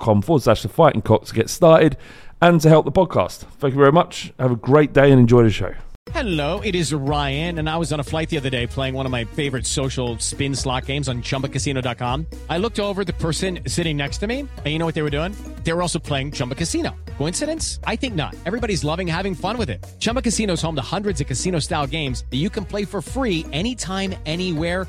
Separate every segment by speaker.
Speaker 1: forward slash the fighting cock to get started and to help the podcast. Thank you very much. Have a great day and enjoy the show.
Speaker 2: Hello, it is Ryan, and I was on a flight the other day playing one of my favorite social spin slot games on chumbacasino.com. I looked over the person sitting next to me, and you know what they were doing? They were also playing Chumba Casino. Coincidence? I think not. Everybody's loving having fun with it. Chumba Casino is home to hundreds of casino style games that you can play for free anytime, anywhere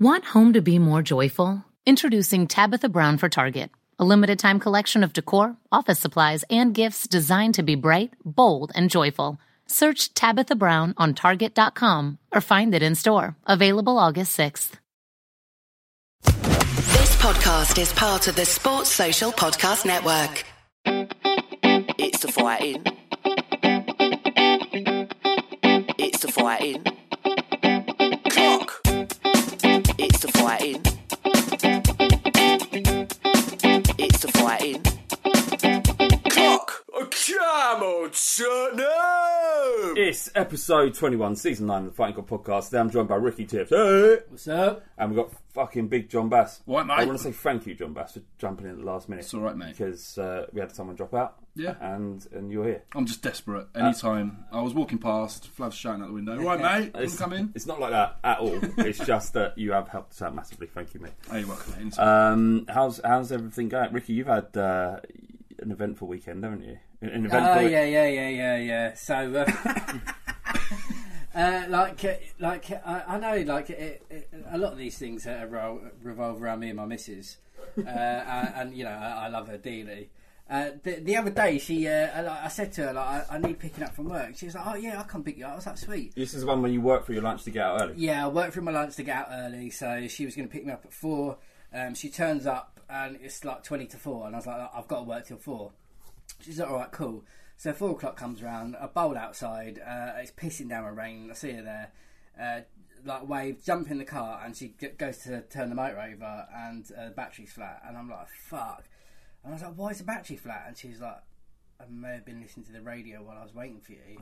Speaker 3: Want home to be more joyful? Introducing Tabitha Brown for Target, a limited time collection of decor, office supplies, and gifts designed to be bright, bold, and joyful. Search Tabitha Brown on Target.com or find it in store. Available August 6th.
Speaker 4: This podcast is part of the Sports Social Podcast Network.
Speaker 5: It's the fighting. It's the fighting. Cock. Fighting. Cock.
Speaker 6: Come on, son. No.
Speaker 1: It's episode 21, season 9 of the Fighting Cock podcast. Today I'm joined by Ricky Tips. Hey!
Speaker 6: What's up?
Speaker 1: And we've got fucking big Jon Bass.
Speaker 7: What, mate?
Speaker 1: I want to say thank you, Jon Bass, for jumping in at the last minute.
Speaker 7: It's all right, mate.
Speaker 1: Because uh, we had someone drop out.
Speaker 7: Yeah.
Speaker 1: And and you're here.
Speaker 7: I'm just desperate. Anytime I was walking past, Flav's shouting out the window. Right, mate, want to come in?
Speaker 1: It's not like that at all. it's just that you have helped us out massively. Thank you, mate.
Speaker 7: Hey, you're welcome. Mate. Anytime.
Speaker 1: Um, how's how's everything going, Ricky? You've had uh, an eventful weekend, haven't you? An an.
Speaker 6: Oh yeah, yeah, yeah, yeah, yeah. So, uh, uh, like, uh, like I, I know, like it, it, a lot of these things uh, revol- revolve around me and my missus, uh, and, and you know, I, I love her dearly. Uh, the, the other day, she, uh, like, I said to her, like, I, I need picking up from work. She was like, "Oh yeah, I can pick you up." I was like, "Sweet."
Speaker 1: This is one when you work for your lunch to get out early.
Speaker 6: Yeah, I worked for my lunch to get out early, so she was going to pick me up at four. Um, she turns up and it's like twenty to four, and I was like, "I've got to work till four. She's like, "All right, cool." So four o'clock comes around. I bowl outside. Uh, it's pissing down with rain. I see her there. Uh, like wave, jump in the car, and she g- goes to turn the motor over, and uh, the battery's flat. And I'm like, "Fuck!" And I was like, "Why is the battery flat?" And she's like, "I may have been listening to the radio while I was waiting for you."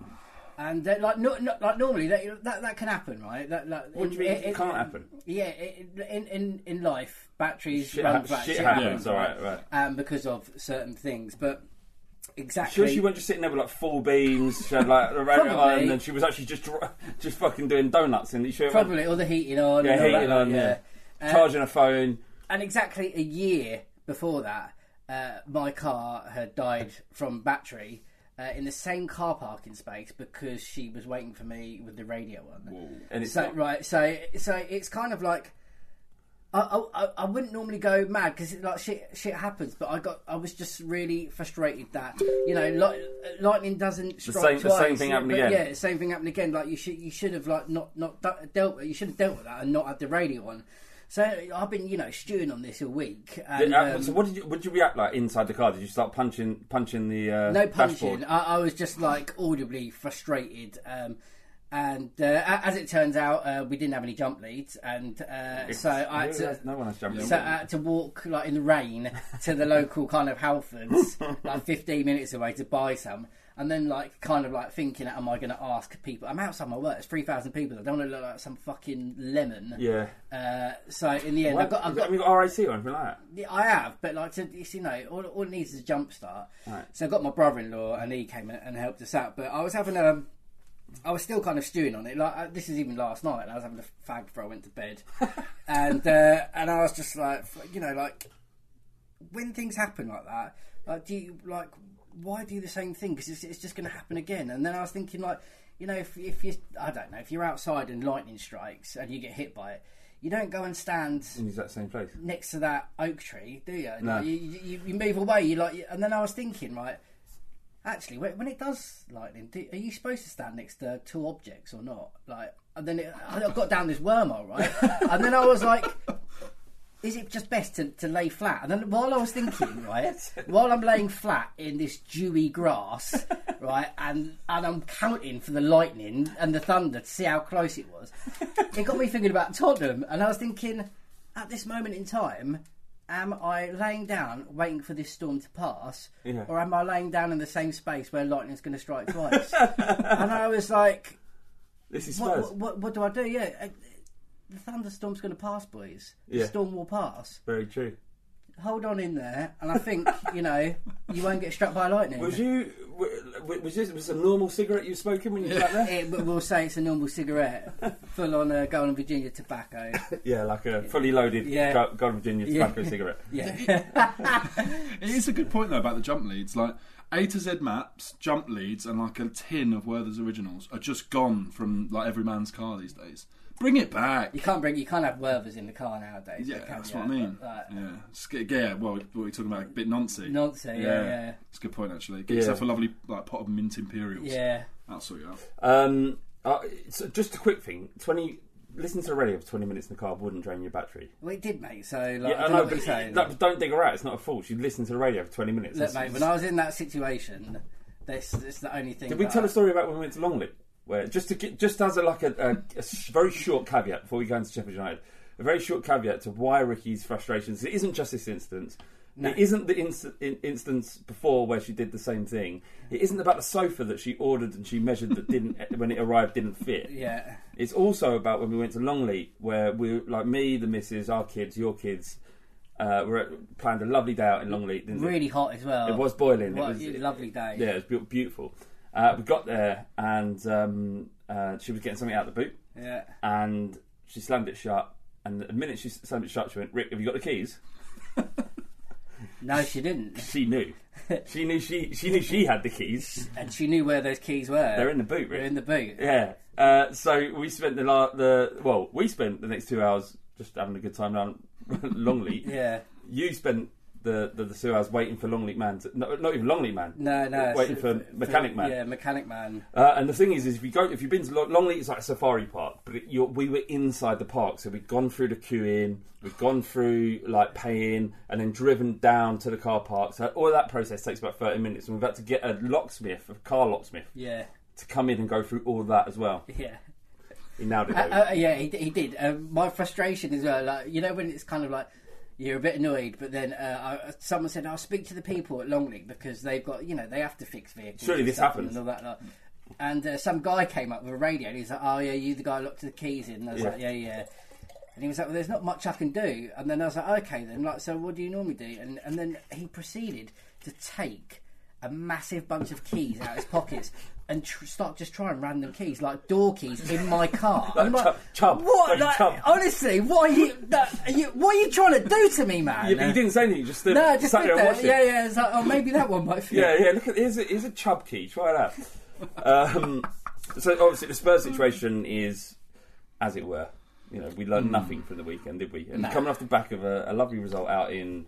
Speaker 6: And uh, like, no, no, like normally that, that that can happen, right? That, like,
Speaker 1: What do you mean it can't happen?
Speaker 6: Yeah, it, in in in life, batteries
Speaker 1: Shit,
Speaker 6: run
Speaker 1: hap-
Speaker 6: flat.
Speaker 1: shit
Speaker 6: shit
Speaker 1: happens, all right, right.
Speaker 6: Um, because of certain things, but exactly.
Speaker 1: Sure, she wasn't just sitting there with like full beans. She had like the radio on, and she was actually just just fucking doing donuts. in sure
Speaker 6: probably all the heating on.
Speaker 1: yeah,
Speaker 6: and all
Speaker 1: heating
Speaker 6: that,
Speaker 1: on,
Speaker 6: like,
Speaker 1: yeah,
Speaker 6: Uh,
Speaker 1: charging a phone.
Speaker 6: and exactly a year before that, uh, my car had died from battery uh, in the same car parking space because she was waiting for me with the radio on.
Speaker 1: And it's
Speaker 6: so
Speaker 1: not-
Speaker 6: right, so so it's kind of like. I, I, I wouldn't normally go mad because like shit shit happens, but I got I was just really frustrated that you know li- lightning doesn't strike
Speaker 1: same- the
Speaker 6: twice.
Speaker 1: same thing happened again.
Speaker 6: Yeah, the same thing happened again. Like you should you should have like not not dealt with you should have dealt with that and not had the radio on. So I've been you know stewing on this a week. And,
Speaker 1: uh,
Speaker 6: um,
Speaker 1: so what did you? What did you react like inside the car? Did you start punching punching the uh,
Speaker 6: no punching. I, I was just like audibly frustrated. Um, and uh, as it turns out, uh, we didn't have any jump leads, and uh, so I had to.
Speaker 1: no one has jumped. in.
Speaker 6: So I had to walk like in the rain to the local kind of Halfords, like 15 minutes away to buy some, and then like kind of like thinking, am I going to ask people? I'm outside my work. It's 3,000 people. I don't want to look like some fucking lemon.
Speaker 1: yeah.
Speaker 6: Uh, so in the end? I've got, I've got
Speaker 1: you got RAC or anything like that?
Speaker 6: yeah, I have, but like to you know, all, all it needs is a jump start.
Speaker 1: Right.
Speaker 6: So I got my brother-in-law, and he came and helped us out. But I was having a, I was still kind of stewing on it. Like uh, this is even last night. I was having a fag before I went to bed, and uh, and I was just like, you know, like when things happen like that, like do you like why do the same thing? Because it's, it's just going to happen again. And then I was thinking like. You know, if, if you, I don't know, if you're outside and lightning strikes and you get hit by it, you don't go and stand
Speaker 1: In that same place.
Speaker 6: next to that oak tree, do you?
Speaker 1: No.
Speaker 6: You, you, you move away. You like, and then I was thinking, right? Actually, when it does lightning, do, are you supposed to stand next to two objects or not? Like, and then it, I got down this wormhole, right? and then I was like, is it just best to, to lay flat? And then while I was thinking, right, while I'm laying flat in this dewy grass, right, and and I'm counting for the lightning and the thunder to see how close it was, it got me thinking about Tottenham, and I was thinking, at this moment in time, am I laying down waiting for this storm to pass,
Speaker 1: Yeah.
Speaker 6: or am I laying down in the same space where lightning's going to strike twice? and I was like,
Speaker 1: This is
Speaker 6: what, what, what, what do I do? Yeah, uh, the thunderstorm's going to pass, boys. The
Speaker 1: Yeah.
Speaker 6: storm will pass.
Speaker 1: Very true.
Speaker 6: Hold on in there, and I think you know you won't get struck by lightning.
Speaker 1: Was you? Was this was a normal cigarette you were smoking when you sat there?
Speaker 6: It, but we'll say it's a normal cigarette, full on uh, Golden Virginia tobacco.
Speaker 1: Yeah, like a fully loaded
Speaker 6: Yeah.
Speaker 1: Go- Golden Virginia
Speaker 6: Yeah.
Speaker 1: tobacco cigarette.
Speaker 6: Yeah,
Speaker 7: It is a good point though about the jump leads. Like A to Z maps, jump leads, and like a tin of Werther's originals are just gone from like every man's car these days. Bring it back.
Speaker 6: you can't bring you can't have Werthers in the car nowadays.
Speaker 7: Yeah, that's
Speaker 6: you?
Speaker 7: what I mean.
Speaker 6: But, uh,
Speaker 7: yeah, It's g- yeah. Well, what we're talking about, a bit noncy.
Speaker 6: Noncy, yeah, yeah.
Speaker 7: It's a good point actually. Get
Speaker 1: Yeah.
Speaker 7: yourself a lovely like pot of mint imperials.
Speaker 6: yeah.
Speaker 7: that'll sort you out.
Speaker 1: Um, uh, so just a quick thing: twenty. Listen to the radio for twenty minutes in the car wouldn't drain your battery.
Speaker 6: Well, it did, mate. So like,
Speaker 1: yeah,
Speaker 6: I don't know what you're saying.
Speaker 1: but don't dig her out. It's not a fault. You listen to the radio for twenty minutes.
Speaker 6: Look,
Speaker 1: It's-
Speaker 6: mate. When I was in that situation, this, is the only thing.
Speaker 1: Did we tell
Speaker 6: I-
Speaker 1: a story about when we went to Longleat? Where just to get, just as a like a, a, a very short caveat before we go into Sheffield United, a very short caveat to why Ricky's frustrations. It isn't just this instance. It isn't the inst- in- instance before where she did the same thing. It isn't about the sofa that she ordered and she measured that didn't when it arrived didn't fit.
Speaker 6: Yeah.
Speaker 1: It's also about when we went to Longleat, where we like me, the missus, our kids, your kids. Uh, we at, planned a lovely day out in Longleat.
Speaker 6: Really hot as well.
Speaker 1: It was boiling.
Speaker 6: What
Speaker 1: it was
Speaker 6: a lovely day.
Speaker 1: Yeah, it was beau- beautiful. Uh, we got there and um, uh, she was getting something out of the boot
Speaker 6: Yeah.
Speaker 1: and she slammed it shut. And the minute she slammed it shut, she went, "Rick, have you got the keys?"
Speaker 6: No, she didn't.
Speaker 1: She knew. she knew she she knew she had the keys.
Speaker 6: And she knew where those keys were.
Speaker 1: They're in the boot,
Speaker 6: They're in the boot.
Speaker 1: Yeah. Uh, so we spent the la- the well, we spent the next two hours just having a good time down Longleat.
Speaker 6: Yeah.
Speaker 1: You spent the, the, the waiting for Longleat man. To, no, not even Longleat man.
Speaker 6: No, no.
Speaker 1: Waiting
Speaker 6: so-
Speaker 1: for Mechanic Man.
Speaker 6: Yeah, Mechanic Man.
Speaker 1: Uh, and the thing is, is if you go, if you've been to Long- Longleat, it's like a safari park, but it, you're, we were inside the park, so we'd gone through the queue in, we'd gone through like paying, and then driven down to the car park. So all that process takes about thirty minutes, and we've had to get a locksmith, a car locksmith,
Speaker 6: Yeah.
Speaker 1: to come in and go through all that as well.
Speaker 6: Yeah.
Speaker 1: He nailed it.
Speaker 6: Uh, uh, yeah, he, he did. Um, my frustration as well, like you know, when it's kind of like you're a bit annoyed, but then uh, I, someone said, "I'll speak to the people at Longleat because they've got, you know, they have to fix vehicles."
Speaker 1: Surely
Speaker 6: and
Speaker 1: this happens.
Speaker 6: and all that. Like, and uh, some guy came up with a radio, and he's like, "Oh yeah, you the guy who locked the keys in." And I was
Speaker 1: Yeah.
Speaker 6: like, "Yeah, yeah." And he was like, "Well, there's not much I can do." And then I was like, "Okay, then, like, so what do you normally do?" And and then he proceeded to take a massive bunch of keys out of his pockets and tr- start just trying random keys, like door keys, in my car. I'm like,
Speaker 1: Chubb- Chubb,
Speaker 6: what?
Speaker 1: like
Speaker 6: Like,
Speaker 1: Chubb.
Speaker 6: honestly, what are you, that, are you? What are you trying to do to me, man?
Speaker 1: yeah, but you didn't say anything. You just stood,
Speaker 6: No, just
Speaker 1: sat
Speaker 6: stood
Speaker 1: there and
Speaker 6: there. Yeah, yeah. It's like, oh, maybe that one might fit.
Speaker 1: Yeah, yeah. Look at here's a, here's a chub key. Try that. um, so obviously the Spurs situation is, as it were, you know, we learned nothing from the weekend, did we? And
Speaker 6: No.
Speaker 1: coming off the back of a, a lovely result out in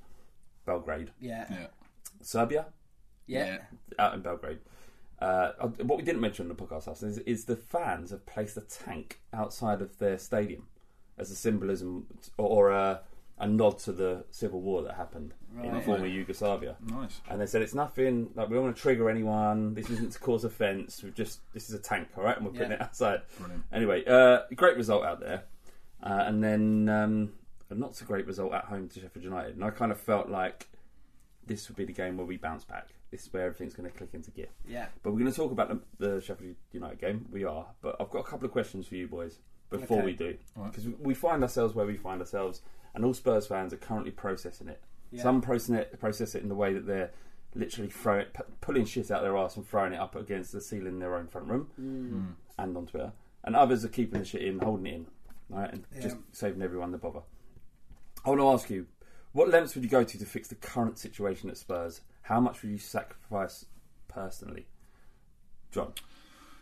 Speaker 1: Belgrade,
Speaker 6: yeah,
Speaker 7: Yeah.
Speaker 1: Serbia,
Speaker 6: yeah.
Speaker 1: out in Belgrade. Uh, what we didn't mention on the podcast last is, is the fans have placed a tank outside of their stadium as a symbolism or, or a, a nod to the civil war that happened in
Speaker 6: Right.
Speaker 1: former Yugoslavia.
Speaker 7: Nice.
Speaker 1: And they said it's nothing. Like we don't want to trigger anyone. This isn't to cause offence. We've just this is a tank, all right, and we're putting
Speaker 6: Yeah.
Speaker 1: it outside.
Speaker 7: Brilliant.
Speaker 1: Anyway, uh, great result out there, uh, and then um, a not so great result at home to Sheffield United. And I kind of felt like this would be the game where we bounce back. This is where everything's going to click into gear.
Speaker 6: Yeah.
Speaker 1: But we're going to talk about the, the Sheffield United game. We are, but I've got a couple of questions for you boys before
Speaker 6: Okay.
Speaker 1: we do, because we, we find ourselves where we find ourselves, and all Spurs fans are currently processing it.
Speaker 6: Yeah.
Speaker 1: Some process it, process it in the way that they're literally throwing, pu- pulling shit out their arse and throwing it up against the ceiling in their own front room
Speaker 6: Mm.
Speaker 1: and on Twitter, and others are keeping the shit in, holding it in, right, and just saving everyone the bother. I want to ask you, what lengths would you go to to fix the current situation at Spurs? How much would you sacrifice personally, John?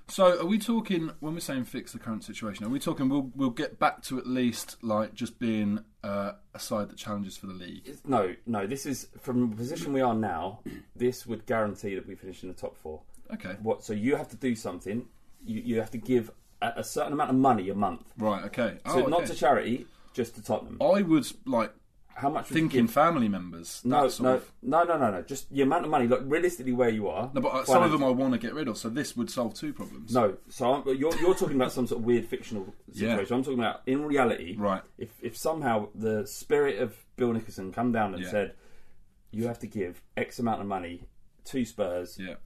Speaker 7: So, are we talking when we're saying fix the current situation? Are we talking we'll we'll get back to at least like just being uh, a side that challenges for the league?
Speaker 1: No, no. This is from the position we are now. This would guarantee that we finish in the top four.
Speaker 7: Okay,
Speaker 1: What? So you have to do something. You you have to give a, a certain amount of money a month.
Speaker 7: right. Okay.
Speaker 1: So
Speaker 7: oh,
Speaker 1: not
Speaker 7: okay.
Speaker 1: to charity, just to Tottenham.
Speaker 7: I would like
Speaker 1: How much? Would
Speaker 7: thinking family members.
Speaker 1: No, no,
Speaker 7: of-
Speaker 1: no, no, no, no. Just the amount of money. Look, realistically, where you are.
Speaker 7: No, but uh, some of them I want to get rid of. So this would solve two problems.
Speaker 1: No, so I'm, you're you're talking about some sort of weird fictional
Speaker 7: Yeah.
Speaker 1: situation. I'm talking about in reality.
Speaker 7: Right.
Speaker 1: If if somehow the spirit of Bill Nicholson come down and
Speaker 7: Yeah.
Speaker 1: said, you have to give X amount of money to Spurs
Speaker 7: Yeah.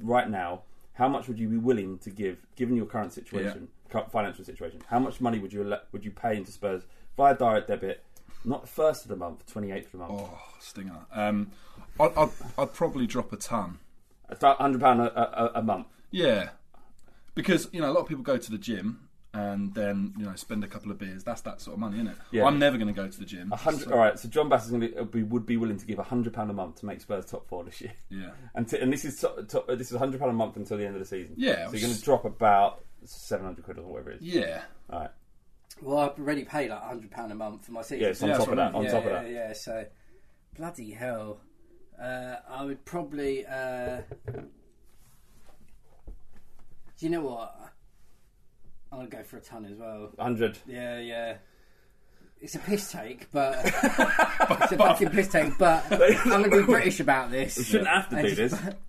Speaker 1: right now, how much would you be willing to give, given your current situation, financial situation? How much money would you would you pay into Spurs via direct debit? Not first of the month, twenty eighth of the month.
Speaker 7: Oh, stinger. Um, I'd, I'd, I'd probably drop a ton.
Speaker 1: About hundred pound a, a, a month.
Speaker 7: Yeah, because you know a lot of people go to the gym and then you know spend a couple of beers. That's that sort of money, isn't it?
Speaker 1: Yeah.
Speaker 7: I'm never going to go to the gym.
Speaker 1: A hundred.
Speaker 7: so-
Speaker 1: All right. So Jon Bass is going to be would be willing to give a hundred pound a month to make Spurs top four this year.
Speaker 7: Yeah.
Speaker 1: And, t- and this is top, top, this is hundred pound a month until the end of the season.
Speaker 7: Yeah,
Speaker 1: So you're going to drop about seven hundred quid or whatever it is.
Speaker 7: Yeah.
Speaker 1: All right.
Speaker 6: Well, I've already paid like hundred pound a month for my season.
Speaker 1: Yeah. It's on
Speaker 7: Yeah,
Speaker 1: top
Speaker 7: that's
Speaker 1: of
Speaker 7: what I
Speaker 1: that.
Speaker 7: mean.
Speaker 1: On
Speaker 6: yeah,
Speaker 1: top of
Speaker 6: yeah,
Speaker 1: that.
Speaker 6: yeah. So, bloody hell. Uh, I would probably. Uh, do you know what? I'm gonna go for a ton as well.
Speaker 1: Hundred.
Speaker 6: Yeah, yeah. It's a piss take, but it's a fucking piss take. But I'm gonna be British about this.
Speaker 1: You shouldn't have to do
Speaker 6: just-
Speaker 1: this.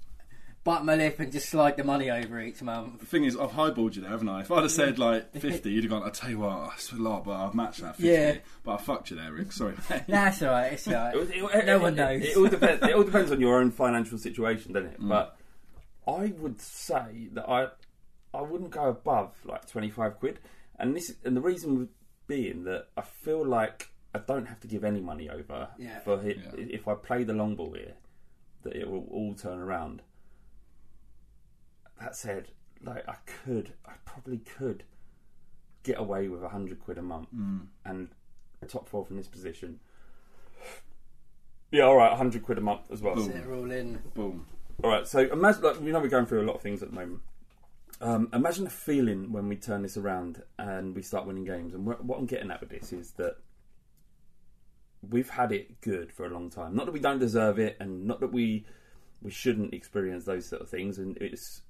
Speaker 6: bite my lip and just slide the money over each month.
Speaker 7: The thing is, I've highballed you there, haven't I? If I'd have said like 50, you'd have gone, I'll tell you what, it's a lot, but I've matched that 50.
Speaker 6: Yeah.
Speaker 7: But I fucked you there, Rick. Sorry, mate.
Speaker 6: That's all right. It's all right.
Speaker 1: It- it-
Speaker 6: no
Speaker 1: it-
Speaker 6: one
Speaker 1: it-
Speaker 6: knows.
Speaker 1: It, all depends. It all depends on your own financial situation, doesn't it? Mm. But I would say that I I wouldn't go above like twenty five quid, and this and the reason being that I feel like I don't have to give any money over
Speaker 6: Yeah.
Speaker 1: for it,
Speaker 7: Yeah.
Speaker 1: if I play the long ball here, that it will all turn around. That said, like I could, I probably could get away with a hundred quid a month and a top four from this position. Yeah, all right, hundred quid a month as well.
Speaker 7: Boom.
Speaker 6: They're all in.
Speaker 7: Boom.
Speaker 1: All right, so imagine like we know we're going through a lot of things at the moment. Um, imagine the feeling when we turn this around and we start winning games. And what what I'm getting at with this is that we've had it good for a long time. Not that we don't deserve it, and not that we we shouldn't experience those sort of things. And it's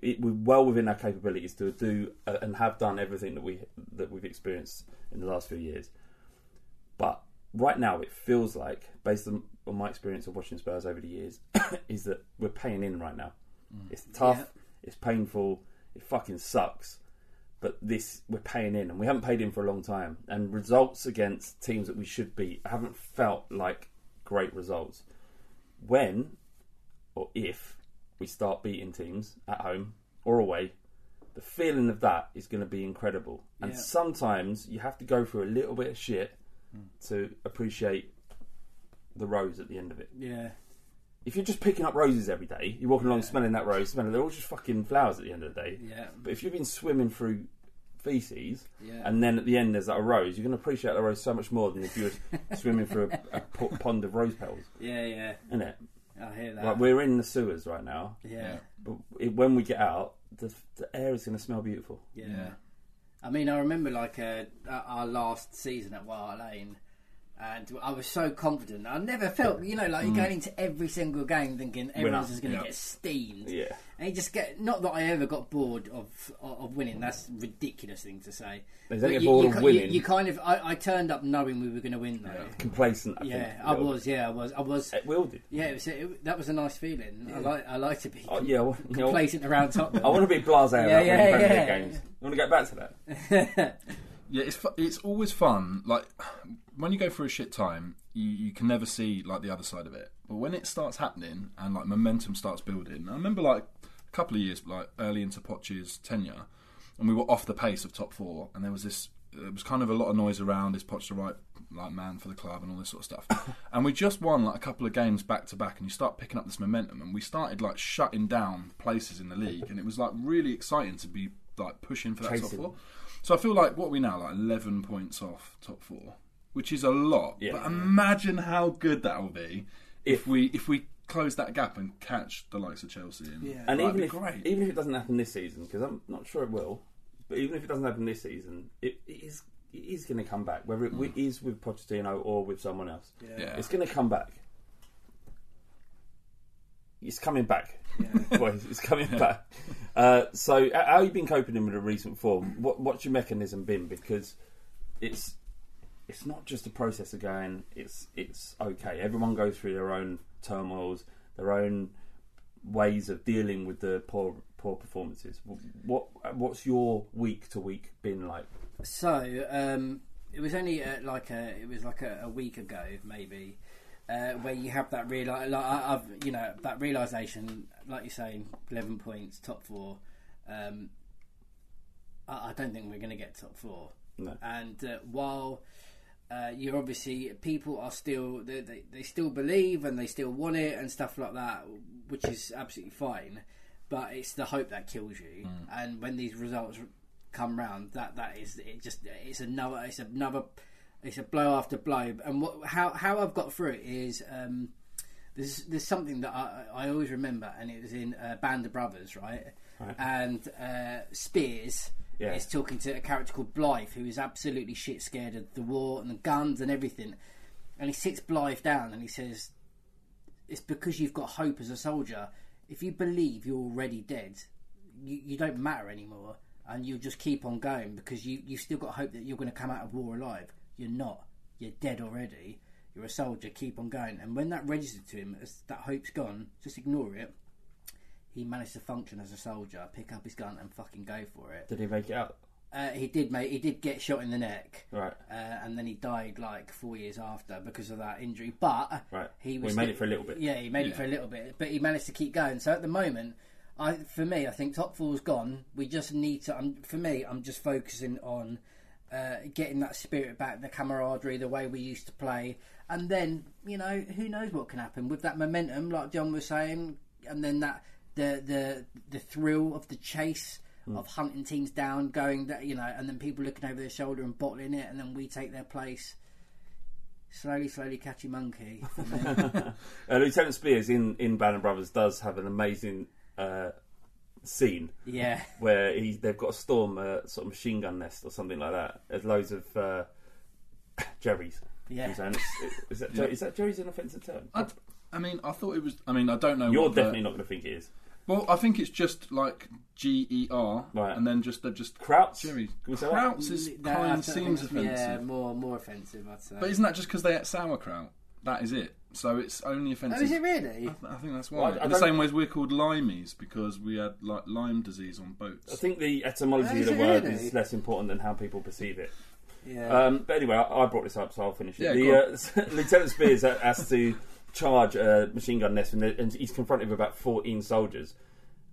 Speaker 1: it, we're well within our capabilities to do uh, and have done everything that we that we've experienced in the last few years. But right now, it feels like, based on, on my experience of watching Spurs over the years, is that we're paying in right now. It's tough.
Speaker 6: Yeah.
Speaker 1: It's painful. It fucking sucks. But this, we're paying in, and we haven't paid in for a long time. And results against teams that we should beat haven't felt like great results. When or if we start beating teams at home or away, the feeling of that is going to be incredible. And
Speaker 6: Yeah.
Speaker 1: sometimes you have to go through a little bit of shit hmm. to appreciate the rose at the end of it.
Speaker 6: Yeah.
Speaker 1: If you're just picking up roses every day, you're walking along smelling that rose, smelling they're all just fucking flowers at the end of the day.
Speaker 6: Yeah.
Speaker 1: But if you've been swimming through feces,
Speaker 6: Yeah.
Speaker 1: and then at the end there's that rose, you're going to appreciate the rose so much more than if you were swimming through a, a pond of rose petals,
Speaker 6: Yeah, yeah.
Speaker 1: isn't it?
Speaker 6: I hear that.
Speaker 1: Like we're in the sewers right now,
Speaker 6: yeah.
Speaker 1: but it, when we get out, the, the air is going to smell beautiful.
Speaker 6: Yeah. I mean, I remember like uh, our last season at Wild Lane, and I was so confident. I never felt, you know, like you're mm. going into every single game thinking everyone's just going to
Speaker 7: Yeah.
Speaker 6: get steamed.
Speaker 1: Yeah.
Speaker 6: And you just get not that I ever got bored of of winning. That's a ridiculous thing to say.
Speaker 1: They don't
Speaker 6: But you-
Speaker 1: bored
Speaker 6: you
Speaker 1: of
Speaker 6: you-
Speaker 1: winning.
Speaker 6: You, kind of. I, I turned up knowing we were going to win though.
Speaker 1: Complacent. I
Speaker 6: Yeah,
Speaker 1: think,
Speaker 6: I
Speaker 1: a little
Speaker 6: was. Yeah, I was. I was.
Speaker 1: bit. We all did.
Speaker 6: Yeah, it was, it, that was a nice feeling. I like. I like to be
Speaker 1: Oh, yeah, well, you know,
Speaker 6: complacent around Tottenham.
Speaker 1: I want to be blasé about
Speaker 6: Yeah,
Speaker 1: winning
Speaker 6: yeah, yeah.
Speaker 1: games. You want to get back to that?
Speaker 7: Yeah, it's fu- it's always fun. Like when you go through a shit time, you, you can never see like the other side of it. But when it starts happening and like momentum starts building, I remember like a couple of years like early into Poch's tenure, and we were off the pace of top four, and there was this. It was kind of a lot of noise around. Is Poch the right like man for the club and all this sort of stuff? and we just won like a couple of games back to back, and you start picking up this momentum, and we started like shutting down places in the league, and it was like really exciting to be like pushing for that top four. So I feel like what are we now like eleven points off top four, which is a lot.
Speaker 1: Yeah.
Speaker 7: But imagine how good that will be if, we if we close that gap and catch the likes of Chelsea. And,
Speaker 6: Yeah.
Speaker 1: And
Speaker 7: that'd
Speaker 1: even
Speaker 7: be
Speaker 1: if
Speaker 7: great.
Speaker 1: even if it doesn't happen this season, because I'm not sure it will, but even if it doesn't happen this season, it, it is it is going to come back. Whether it wi- is with Pochettino or with someone else,
Speaker 7: Yeah.
Speaker 1: it's going to come back. It's coming back, boys. It's coming back. Uh, so, how have you been coping with the recent form? What, what's your mechanism been? Because it's it's not just a process of going. It's it's okay. Everyone goes through their own turmoils, their own ways of dealing with the poor poor performances. What what's your week to week been like?
Speaker 6: So um, it was only uh, like a it was like a, a week ago maybe uh, where you have that real like I- I've you know that realization like you're saying eleven points top four. Um, I, I don't think we're going to get top four.
Speaker 1: No.
Speaker 6: And uh, while uh, you're obviously people are still they, they, they still believe and they still want it and stuff like that, which is absolutely fine. But it's the hope that kills you. And when these results come round, that that is it. Just it's another it's another it's a blow after blow. And what how how I've got through it is. Um, there's there's something that I, I always remember, and it was in uh, Band of Brothers, right? And uh, Speirs
Speaker 1: Yeah.
Speaker 6: is talking to a character called Blythe, who is absolutely shit scared of the war and the guns and everything. And he sits Blythe down and he says, "It's because you've got hope as a soldier. If you believe you're already dead, you, you don't matter anymore, and you'll just keep on going because you you've still got hope that you're going to come out of war alive. You're not. You're dead already." You're a soldier. Keep on going, and when that registered to him as that hope's gone, just ignore it he managed to function as a soldier, pick up his gun and fucking go for it.
Speaker 1: Did he make it out?
Speaker 6: Uh, he did, mate. He did get shot in the neck,
Speaker 1: Right.
Speaker 6: uh, and then he died like four years after because of that injury. But
Speaker 1: Right.
Speaker 6: he
Speaker 1: Well,
Speaker 6: was
Speaker 1: he made it for a little bit.
Speaker 6: Yeah, he made it for a little bit, but he managed to keep going. So at the moment, I for me, I think top four's gone. We just need to. I'm, for me, I'm just focusing on uh, getting that spirit back, the camaraderie, the way we used to play, and then you know who knows what can happen with that momentum, like John was saying, and then that the the the thrill of the chase.
Speaker 1: Hmm.
Speaker 6: Of hunting teams down, going that you know, and then people looking over their shoulder and bottling it, and then we take their place. Slowly, slowly, catchy monkey.
Speaker 1: Uh, Lieutenant Speirs in in Band of Brothers does have an amazing uh, scene
Speaker 6: yeah,
Speaker 1: where he they've got a storm uh, sort of machine gun nest or something like that. There's loads of uh, Jerry's.
Speaker 6: Yeah.
Speaker 1: Is that, is, that, is that Jerry's an offensive term?
Speaker 7: I, I mean, I thought it was. I mean, I don't know.
Speaker 1: You're
Speaker 7: what the-
Speaker 1: definitely not going to think it is.
Speaker 7: Well, I think it's just like G E R,
Speaker 1: Right.
Speaker 7: and then just they're just
Speaker 1: Krauts?
Speaker 7: Jerry.
Speaker 1: Can we?
Speaker 7: Krauts is
Speaker 6: No,
Speaker 7: kind
Speaker 6: think
Speaker 7: seems
Speaker 6: it's-
Speaker 7: offensive,
Speaker 6: Yeah, more more offensive, I'd say.
Speaker 7: but isn't that just because they ate sauerkraut? That is it. So it's only offensive.
Speaker 6: oh, is it really?
Speaker 7: I think that's
Speaker 1: Well,
Speaker 7: why.
Speaker 1: I- I
Speaker 7: In the same way as we're called limeys because we had like Lyme disease on boats.
Speaker 1: I think the etymology
Speaker 6: Oh,
Speaker 1: of the word
Speaker 6: really?
Speaker 1: is less important than how people perceive it.
Speaker 6: Yeah.
Speaker 1: Um, but anyway, I, I brought this up, so I'll finish it.
Speaker 7: Yeah,
Speaker 1: the,
Speaker 7: go
Speaker 1: uh, Lieutenant Speirs ha- has to charge a machine gun nest, and, and he's confronted with about 14 soldiers.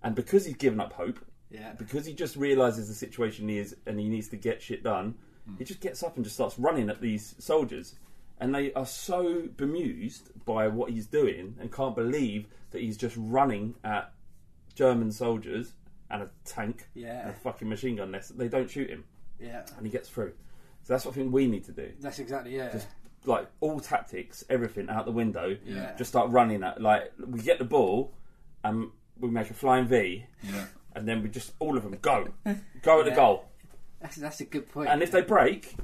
Speaker 1: And because he's given up hope,
Speaker 6: Yeah.
Speaker 1: because he just realises the situation he is and he needs to get shit done, hmm. he just gets up and just starts running at these soldiers. And they are so bemused by what he's doing and can't believe that he's just running at German soldiers and a tank
Speaker 6: Yeah.
Speaker 1: and a fucking machine gun nest. They don't shoot him,
Speaker 6: yeah.
Speaker 1: and he gets through. So that's what I think we need to do
Speaker 6: That's exactly yeah.
Speaker 1: Like all tactics, everything out the window.
Speaker 6: Yeah.
Speaker 1: Just start running at like we get the ball, and we make a flying V,
Speaker 7: Yeah.
Speaker 1: and then we just all of them go, go at the goal.
Speaker 6: That's that's a good point.
Speaker 1: And if they break,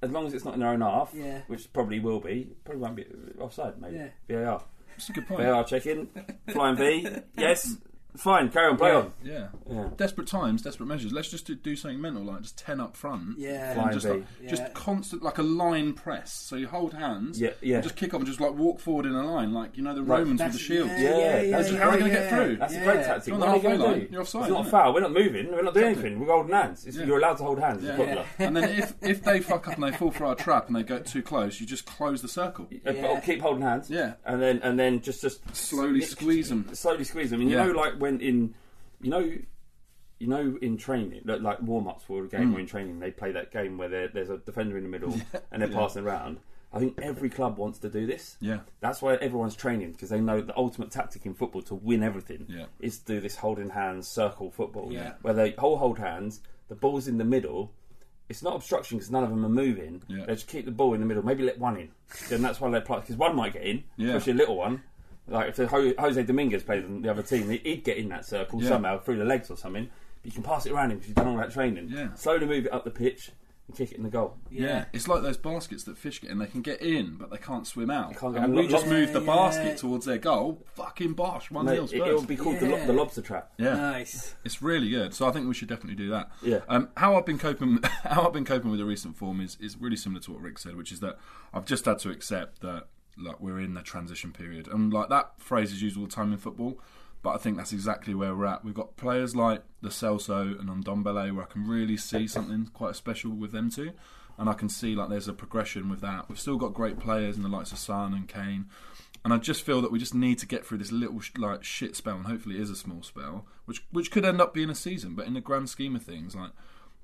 Speaker 1: as long as it's not in their own half,
Speaker 6: Yeah.
Speaker 1: which probably will be, probably won't be offside. Maybe
Speaker 6: Yeah.
Speaker 1: VAR,
Speaker 7: That's a good point.
Speaker 1: VAR check in, flying V. Yes, fine, carry on, play
Speaker 6: Yeah.
Speaker 1: on.
Speaker 7: Yeah.
Speaker 1: Yeah.
Speaker 7: Desperate times, desperate measures. Let's just do, do something mental, like just ten up front.
Speaker 6: Yeah.
Speaker 7: Just, like,
Speaker 6: Yeah.
Speaker 7: just constant, like a line press. So you hold hands.
Speaker 1: Yeah, yeah.
Speaker 7: And just kick off and just like walk forward in a line, like you know the. Romans with the shields.
Speaker 6: Yeah,
Speaker 1: Yeah,
Speaker 6: yeah,
Speaker 1: that's
Speaker 7: how are we gonna get through?
Speaker 1: That's a great tactic.
Speaker 7: You're on the halfway line.
Speaker 1: do?
Speaker 7: You're offside,
Speaker 1: It's not a
Speaker 7: it?
Speaker 1: foul. We're not moving. We're not doing
Speaker 7: Exactly.
Speaker 1: anything. We're holding hands. You're allowed to hold hands.
Speaker 7: And then if if they fuck up and they fall for our trap and they get too close, you just close the circle.
Speaker 1: Keep holding hands.
Speaker 7: Yeah.
Speaker 1: And then and then just just
Speaker 7: Slowly squeeze 'em.
Speaker 1: Slowly squeeze them. And you know, like when in, you know, you know, in training, like, like warm ups for a game mm. or in training, they play that game where there's a defender in the middle and they're
Speaker 7: Yeah.
Speaker 1: passing around. I think every club wants to do this.
Speaker 7: Yeah.
Speaker 1: That's why everyone's training because they know the ultimate tactic in football to win everything
Speaker 7: Yeah.
Speaker 1: is to do this holding hands circle football.
Speaker 6: Yeah.
Speaker 1: Where they all hold hands, the ball's in the middle. It's not obstruction because none of them are moving.
Speaker 7: Yeah.
Speaker 1: They just keep the ball in the middle. Maybe let one in. then that's why they play because one might get in,
Speaker 7: Yeah.
Speaker 1: especially a little one. Like if the Ho- Jose Dominguez played on the other team, he- he'd get in that circle
Speaker 7: Yeah.
Speaker 1: somehow through the legs or something. But you can pass it around him because you've done all that training.
Speaker 7: Yeah.
Speaker 1: Slowly move it up the pitch and kick it in the goal.
Speaker 7: Yeah. it's like those baskets that fish get in. They can get in, but they can't swim out.
Speaker 1: can't
Speaker 7: and
Speaker 1: in.
Speaker 7: we just
Speaker 1: Yeah,
Speaker 7: move the
Speaker 6: yeah.
Speaker 7: basket towards their goal. Fucking bosh, one
Speaker 1: Mate,
Speaker 7: nil
Speaker 1: it,
Speaker 7: Spurs.
Speaker 1: it would be called the, lo- the lobster trap.
Speaker 7: yeah,
Speaker 6: Nice.
Speaker 7: it's really good. So I think we should definitely do that.
Speaker 1: Yeah.
Speaker 7: Um, how I've been coping, how I've been coping with the recent form is is really similar to what Rick said, which is that I've just had to accept that like we're in the transition period, and like that phrase is used all the time in football. But I think that's exactly where we're at. We've got players like Lo Celso and Ndombele where I can really see something quite special with them too. And I can see like there's a progression with that. We've still got great players in the likes of Son and Kane. And I just feel that we just need to get through this little like shit spell, and hopefully it is a small spell, which which could end up being a season. But in the grand scheme of things, like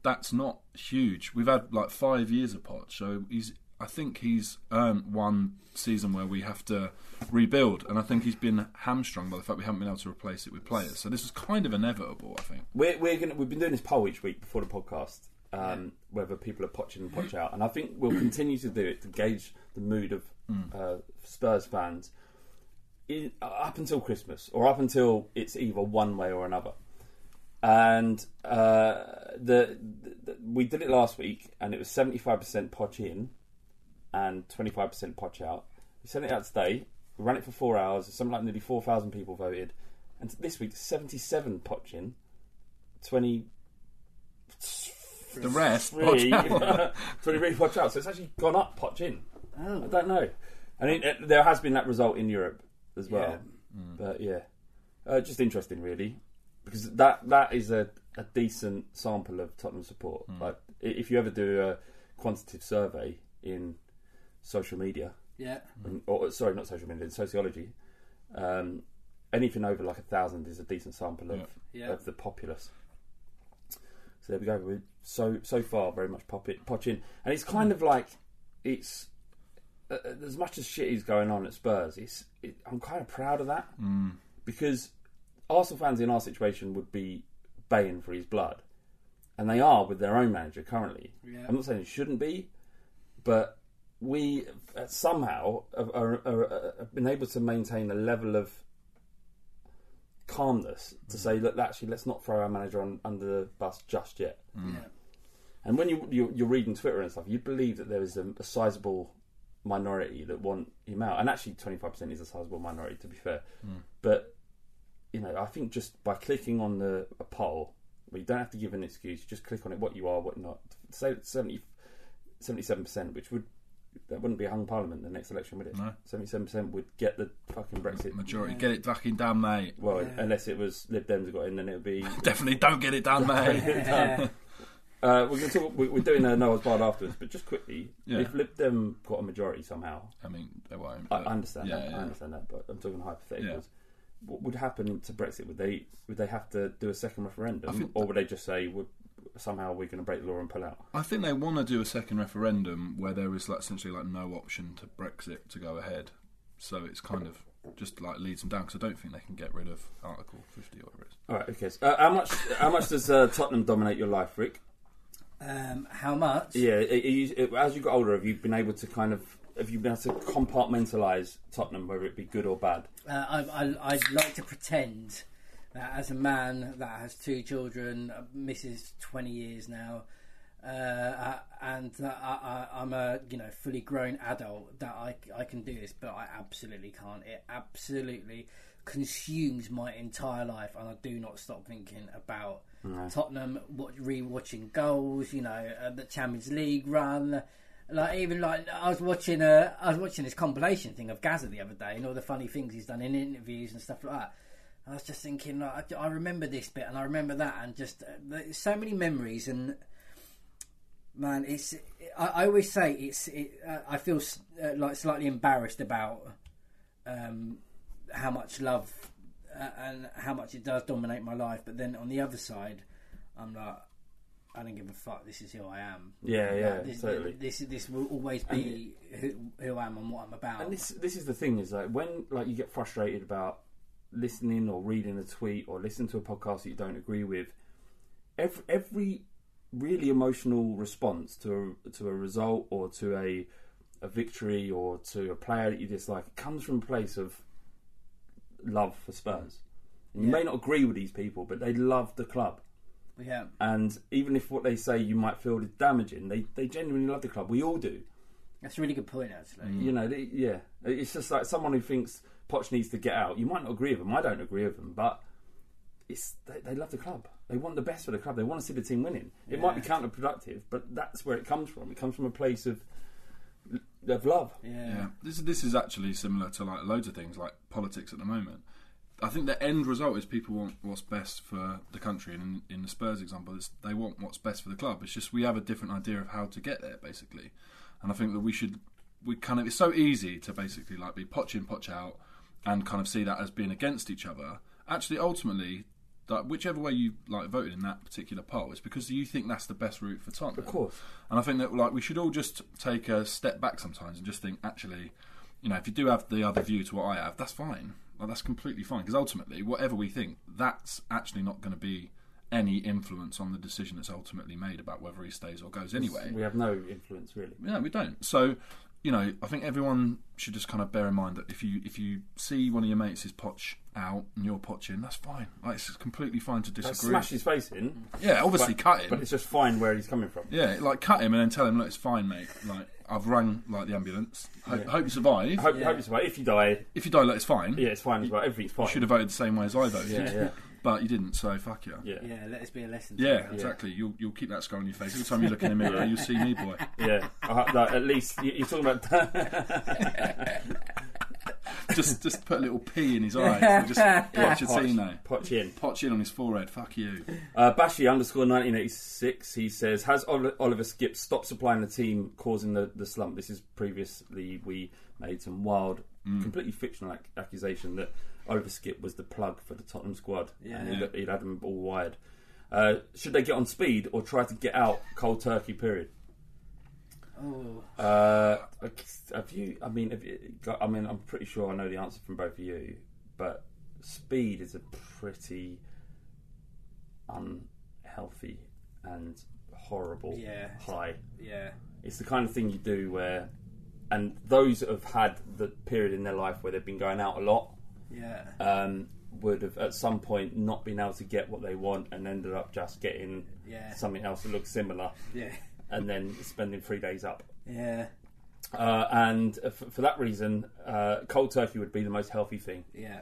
Speaker 7: that's not huge. We've had like five years of Poch, so he's. I think he's earned one season where we have to rebuild, and I think he's been hamstrung by the fact we haven't been able to replace it with players. So this is kind of inevitable, I think.
Speaker 1: We're, we're gonna, we've been doing this poll each week before the podcast, um, whether people are potching and potch out, and I think we'll continue to do it to gauge the mood of uh, Spurs fans in, up until Christmas or up until it's either one way or another. And uh, the, the, we did it last week, and it was seventy five percent potch in and twenty five percent potch out. We sent it out today. We ran it for four hours. Something like nearly four thousand people voted, and this week seventy seven potch in, twenty
Speaker 7: The rest,
Speaker 1: three,
Speaker 7: watch out.
Speaker 1: twenty three potch out. So it's actually gone up potch in.
Speaker 6: Oh.
Speaker 1: I don't know. I mean, uh, there has been that result in Europe as well,
Speaker 6: Yeah.
Speaker 1: but yeah. Uh, just interesting, really, because that that is a, a decent sample of Tottenham support. Like, if you ever do a quantitative survey in social media,
Speaker 6: Yeah.
Speaker 1: and- or sorry, not social media, sociology, um, anything over like a thousand is a decent sample of,
Speaker 6: Yeah.
Speaker 1: of the populace. So there we go. We're so so far very much pop it, Poching, and it's kind of like it's uh, as much as shit is going on at Spurs. It's it, I'm kind of proud of that because Arsenal fans in our situation would be baying for his blood, and they are with their own manager currently.
Speaker 6: Yeah.
Speaker 1: I'm not saying it shouldn't be, but we uh, somehow are, are, are, are, have been able to maintain a level of calmness to mm. say, look, actually, let's not throw our manager on, under the bus just yet. Mm.
Speaker 6: Yeah.
Speaker 1: And when you, you you're reading Twitter and stuff, you believe that there is a, a sizable minority that want him out, and actually, 25% is a sizable minority, to be fair. Mm. But you know, I think just by clicking on the a poll, where you don't have to give an excuse, you just click on it, what you are, what not. Say 70, 77%, which would that wouldn't be a hung parliament the next election, would it?
Speaker 7: No.
Speaker 1: 77% would get the fucking Brexit.
Speaker 7: Majority, get it fucking done, mate.
Speaker 1: Well, unless it was Lib Dems got in, then it would be
Speaker 7: Definitely don't get it done, mate.
Speaker 1: Uh, we're going to talk. we- We're doing a Noah's Bard afterwards, but just quickly,
Speaker 7: Yeah.
Speaker 1: if Lib Dem got a majority somehow,
Speaker 7: I mean, they won't.
Speaker 1: I, I understand
Speaker 7: yeah,
Speaker 1: that.
Speaker 7: yeah.
Speaker 1: I understand that, but I'm talking hypotheticals.
Speaker 7: Yeah.
Speaker 1: What would happen to Brexit? Would they would they have to do a second referendum, or would they just say would, somehow we're going to break the law and pull out?
Speaker 7: I think they want to do a second referendum where there is like essentially like no option to Brexit to go ahead. So it's kind of just like leads them down because I don't think they can get rid of Article 50 or whatever it is.
Speaker 1: All right. Okay. So, uh, how much how much does uh, Tottenham dominate your life, Rick?
Speaker 6: Um, how much?
Speaker 1: Yeah. are you- as you got older, have you been able to kind of have you been able to compartmentalise Tottenham, whether it be good or bad?
Speaker 6: Uh, I, I, I'd like to pretend as a man that has two children, uh, Mrs. 20 years now, uh, uh, and I, I'm a you know fully grown adult that I, I can do this, but I absolutely can't. It absolutely consumes my entire life, and I do not stop thinking about Tottenham, watch, re-watching goals, you know, uh, the Champions League run. Like even like I was watching a I was watching this compilation thing of Gazza the other day and all the funny things he's done in interviews and stuff like that. I was just thinking, like, I remember this bit and I remember that, and just uh, so many memories. And man, it's I, I always say it's it, uh, I feel uh, like slightly embarrassed about um, how much love uh, and how much it does dominate my life. But then on the other side, I'm like, I don't give a fuck. This is who I am.
Speaker 1: Yeah,
Speaker 6: Like,
Speaker 1: yeah,
Speaker 6: this,
Speaker 1: totally.
Speaker 6: This this will always be who, who I am and what I'm about.
Speaker 1: And this this is the thing is like when like you get frustrated about listening or reading a tweet or listening to a podcast that you don't agree with, every every really emotional response to a, to a result or to a a victory or to a player that you dislike comes from a place of love for Spurs. And you may not agree with these people, but they love the club.
Speaker 6: yeah.
Speaker 1: And even if what they say you might feel is damaging, they, they genuinely love the club. We all do.
Speaker 6: That's a really good point, actually.
Speaker 1: You know, they, yeah. It's just like someone who thinks Poch needs to get out. You might not agree with them. I don't agree with them, but it's they, they love the club. They want the best for the club. They want to see the team winning. It might be counterproductive, but that's where it comes from. It comes from a place of of love.
Speaker 6: Yeah.
Speaker 7: Yeah, this this is actually similar to like loads of things like politics at the moment. I think the end result is people want what's best for the country, and in, in the Spurs example, it's, they want what's best for the club. It's just we have a different idea of how to get there, basically. And I think that we should we kind of it's so easy to basically like be potch in, potch out, and kind of see that as being against each other. Actually, ultimately, that whichever way you like voted in that particular poll, it's because you think that's the best route for Tottenham.
Speaker 1: Of course.
Speaker 7: And I think that like we should all just take a step back sometimes and just think, actually, you know, if you do have the other view to what I have, that's fine. Like that's completely fine because ultimately, whatever we think, that's actually not going to be any influence on the decision that's ultimately made about whether he stays or goes anyway.
Speaker 1: We have no influence really.
Speaker 7: Yeah, we don't. So, you know, I think everyone should just kind of bear in mind that if you if you see one of your mates is potch out and you're potching, that's fine. Like, it's completely fine to
Speaker 1: Like, smash his face in.
Speaker 7: Yeah, obviously
Speaker 1: but,
Speaker 7: cut him.
Speaker 1: But it's just fine where he's coming from.
Speaker 7: Yeah, like cut him and then tell him, look, it's fine, mate. Like I've rang like the ambulance. Hope, hope you survive.
Speaker 1: I hope, hope it's right. If you die,
Speaker 7: if you die, look, it's fine.
Speaker 1: yeah, it's fine as well. Everything's fine.
Speaker 7: You should have voted the same way as I voted.
Speaker 1: Yeah, yeah.
Speaker 7: But you didn't, so fuck you.
Speaker 1: Yeah.
Speaker 6: Yeah, let this be a lesson. to
Speaker 7: Yeah,
Speaker 6: you.
Speaker 7: exactly. You'll you'll keep that scar on your face every time you look in the mirror. You'll see me, boy.
Speaker 1: Yeah, uh, like, at least you- you're talking about.
Speaker 7: just just put a little P in his eye. and Just Pochettino.
Speaker 1: Pochin.
Speaker 7: Poch in on his forehead. Fuck you.
Speaker 1: Uh, Bashi underscore 1986, he says, Has Oliver Skipp stopped supplying the team, causing the, the slump? This is previously, we made some wild, completely fictional ac- accusation that Oliver Skipp was the plug for the Tottenham squad. And he'd, he'd had them all wired. Uh, should they get on speed or try to get out cold turkey period?
Speaker 6: Oh,
Speaker 1: Uh, have you? I mean, have you I mean, I'm pretty sure I know the answer from both of you, but speed is a pretty unhealthy and horrible
Speaker 6: Yeah.
Speaker 1: high.
Speaker 6: yeah.
Speaker 1: It's the kind of thing you do where, and those that have had the period in their life where they've been going out a lot,
Speaker 6: Yeah.
Speaker 1: um, would have at some point not been able to get what they want and ended up just getting
Speaker 6: Yeah.
Speaker 1: something else that looks similar,
Speaker 6: Yeah.
Speaker 1: and then spending three days up.
Speaker 6: Yeah.
Speaker 1: Uh, and uh, for, for that reason, uh, cold turkey would be the most healthy thing.
Speaker 6: Yeah.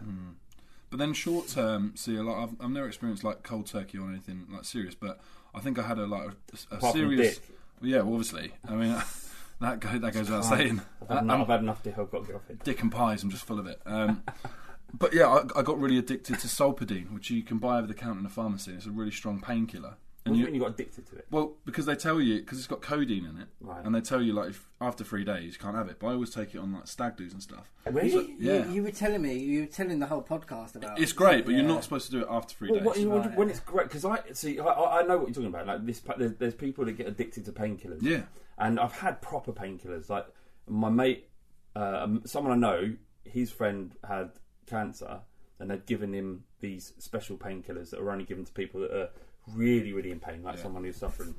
Speaker 7: But then short term, see a lot. I've, I've never experienced like cold turkey or anything like serious, but I think I had a like a, a
Speaker 1: Apart from
Speaker 7: serious.
Speaker 1: dick.
Speaker 7: Well, yeah, well, obviously. I mean, that go, that goes without saying.
Speaker 1: I've had, enough, I've had enough dick. I've got to get off it.
Speaker 7: Dick and pies. I'm just full of it. Um, but yeah, I, I got really addicted to Solpadeine, which you can buy over the counter in a pharmacy. It's a really strong painkiller.
Speaker 1: What do you mean you got addicted to it?
Speaker 7: Well, because they tell you because it's got codeine in it,
Speaker 1: Right.
Speaker 7: and they tell you like if, after three days you can't have it. But I always take it on like stag do's and stuff.
Speaker 1: Really?
Speaker 7: So- yeah,
Speaker 6: You, you were telling me, you were telling the whole podcast about.
Speaker 7: it's great, but
Speaker 6: Yeah.
Speaker 7: you're not supposed to do it after three
Speaker 1: Well,
Speaker 7: days.
Speaker 1: what, you-
Speaker 6: Right.
Speaker 1: when it's great because I see, I, I I know what you're talking about. Like this, there's, there's people that get addicted to painkillers.
Speaker 7: Yeah.
Speaker 1: and I've had proper painkillers. Like my mate, uh, um, someone I know, his friend had cancer, and they'd given him these special painkillers that are only given to people that are really, really in pain, like someone who's suffering.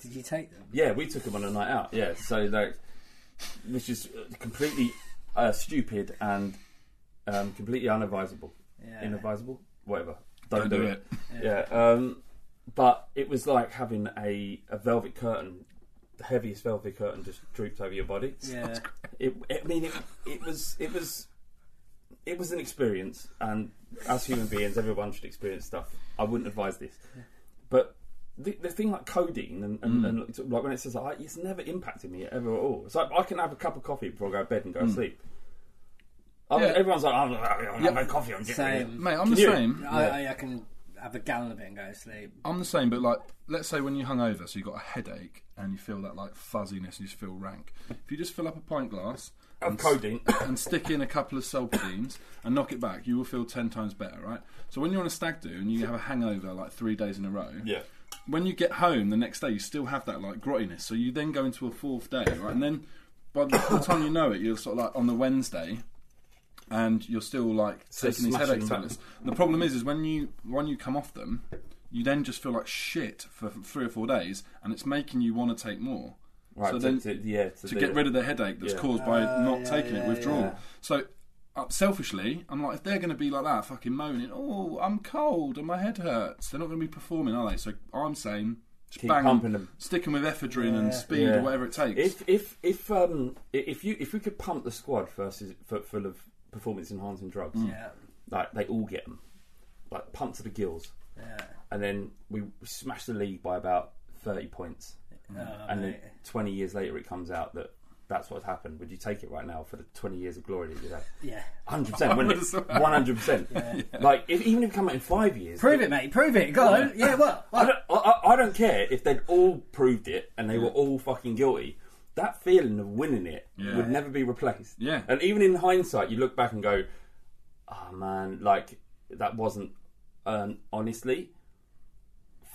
Speaker 6: Did you take them?
Speaker 1: Yeah, we took them on a night out. Yeah, so like, which is uh, completely uh, stupid and um, completely unadvisable.
Speaker 6: Yeah.
Speaker 1: Inadvisable, whatever. Don't,
Speaker 7: Don't
Speaker 1: do,
Speaker 7: do
Speaker 1: it. Yeah, um, but it was like having a, a velvet curtain, the heaviest velvet curtain, just drooped over your body.
Speaker 6: Yeah.
Speaker 1: It, I mean, it, it was it was it was an experience, and as human beings, everyone should experience stuff. I wouldn't advise this, but the, the thing like codeine and, and, mm. and like when it says like, it's never impacted me ever at all. So like I can have a cup of coffee before I go to bed and go to mm. sleep.
Speaker 7: Yeah.
Speaker 1: Everyone's like, I'm, I'm having coffee. I'm
Speaker 6: Same.
Speaker 7: Mate, I'm
Speaker 1: Can
Speaker 7: the
Speaker 1: you-
Speaker 7: same.
Speaker 6: I, I, I can have a gallon of it and go to sleep.
Speaker 7: I'm the same, but like, let's say when you're hungover, so you've got a headache and you feel that like fuzziness and you just feel rank. If you just fill up a pint glass
Speaker 1: Of
Speaker 7: and,
Speaker 1: codeine.
Speaker 7: and stick in a couple of Solpadeines and knock it back, you will feel ten times better, right? So when you're on a stag do and you have a hangover like three days in a row,
Speaker 1: Yeah.
Speaker 7: when you get home the next day, you still have that like grottiness. So you then go into a fourth day, right? And then by the time you know it, you're sort of like on the Wednesday, and you're still like
Speaker 1: So
Speaker 7: taking these headache tablets. The problem is, is when you when you come off them, you then just feel like shit for three or four days, and it's making you want to take more.
Speaker 1: Right,
Speaker 7: so
Speaker 1: to-
Speaker 7: then,
Speaker 1: to- yeah, to
Speaker 7: to
Speaker 1: do
Speaker 7: get rid of the headache that's
Speaker 1: Yeah.
Speaker 7: caused by not
Speaker 6: yeah,
Speaker 7: taking it,
Speaker 6: yeah,
Speaker 7: withdrawal.
Speaker 6: yeah.
Speaker 7: So. Uh, selfishly, I'm like, if they're going to be like that, fucking moaning, oh, I'm cold and my head hurts, they're not going to be performing, are they? So I'm saying, just
Speaker 1: Keep
Speaker 7: bang,
Speaker 1: pumping them.
Speaker 7: sticking with ephedrine and speed
Speaker 1: Yeah.
Speaker 7: or whatever it takes.
Speaker 1: If if if um if you if we could pump the squad versus for, full of performance enhancing drugs,
Speaker 6: Yeah.
Speaker 1: like they all get them, like pumped to the gills,
Speaker 6: Yeah.
Speaker 1: and then we smash the league by about thirty points,
Speaker 6: Oh,
Speaker 1: and then twenty years later it comes out that that's what's happened. Would you take it right now for the twenty years of glory that you had?
Speaker 6: Yeah.
Speaker 1: Hundred percent, wouldn't it? One hundred percent. Like if, even if it come out in five years,
Speaker 6: Prove it, mate. Prove it. Go on. Yeah, what?
Speaker 1: I
Speaker 6: what?
Speaker 1: don't, I, I- I don't care if they'd all proved it and they were all fucking guilty. That feeling of winning it
Speaker 7: Yeah.
Speaker 1: would never be replaced.
Speaker 7: Yeah.
Speaker 1: And even in hindsight, you look back and go, "Oh man, like that wasn't um, honestly.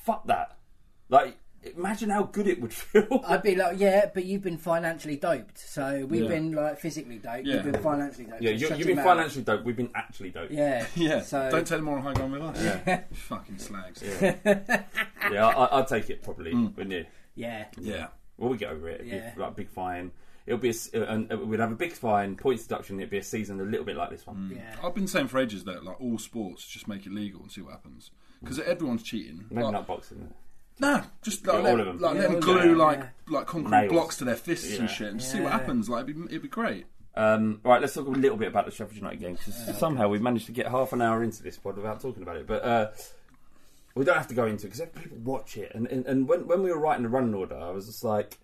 Speaker 1: Fuck that. Like, imagine how good it would feel.
Speaker 6: I'd be like, yeah, but you've been financially doped. So we've
Speaker 1: Yeah.
Speaker 6: been like physically doped.
Speaker 7: Yeah.
Speaker 6: You've been financially doped.
Speaker 1: yeah, you,
Speaker 6: shut
Speaker 1: you've
Speaker 6: your
Speaker 1: been
Speaker 6: mouth.
Speaker 1: financially dope. We've been actually dope.
Speaker 6: Yeah.
Speaker 7: yeah,
Speaker 6: So
Speaker 7: don't take them more on high ground with us.
Speaker 1: Yeah.
Speaker 7: Fucking slags.
Speaker 1: Yeah, I, I'd take it probably,
Speaker 7: Mm.
Speaker 1: wouldn't you?
Speaker 6: yeah.
Speaker 7: Yeah.
Speaker 1: Well, we get over it. It'd
Speaker 6: Yeah.
Speaker 1: be like a big fine. It'll be a, s- uh, and uh, we'd have a big fine, points deduction. It'd be a season a little bit like this one.
Speaker 6: Yeah.
Speaker 7: I've been saying for ages that like all sports just make it legal and see what happens because everyone's cheating.
Speaker 1: Maybe
Speaker 7: Like-
Speaker 1: not boxing.
Speaker 7: Nah, just like
Speaker 1: Yeah,
Speaker 7: let,
Speaker 1: of them.
Speaker 7: like
Speaker 6: Yeah,
Speaker 7: let them
Speaker 6: all
Speaker 7: glue
Speaker 6: of them,
Speaker 7: like
Speaker 6: yeah.
Speaker 7: like concrete
Speaker 1: Nails.
Speaker 7: blocks to their fists and
Speaker 1: Yeah.
Speaker 7: shit, and just see what
Speaker 6: Yeah.
Speaker 7: happens. Like it'd be, it'd be great.
Speaker 1: Um, right, let's talk a little bit about the Sheffield United game because somehow we've managed to get half an hour into this pod without talking about it. But uh, we don't have to go into it because people watch it. And, and, and when, when we were writing the running order, I was just like,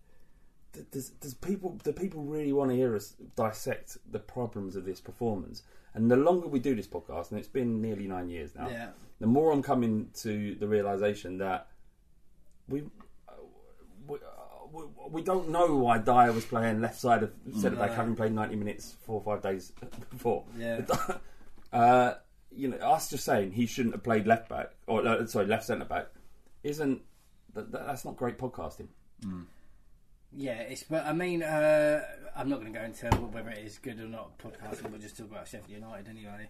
Speaker 1: d- does, does people do people really want to hear us dissect the problems of this performance? And the longer we do this podcast, and it's been nearly nine years now,
Speaker 6: Yeah.
Speaker 1: the more I'm coming to the realization that we uh, we, uh, we, we don't know why Dier was playing left side of centre back,
Speaker 6: No.
Speaker 1: having played 90 minutes four or five days before.
Speaker 6: Yeah.
Speaker 1: uh, you know, us just saying he shouldn't have played left back or uh, sorry left centre back isn't that, that- that's not great podcasting.
Speaker 6: Yeah, it's. But I mean, uh, I'm not going to go into whether it is good or not podcasting. We'll just talk about Sheffield United anyway.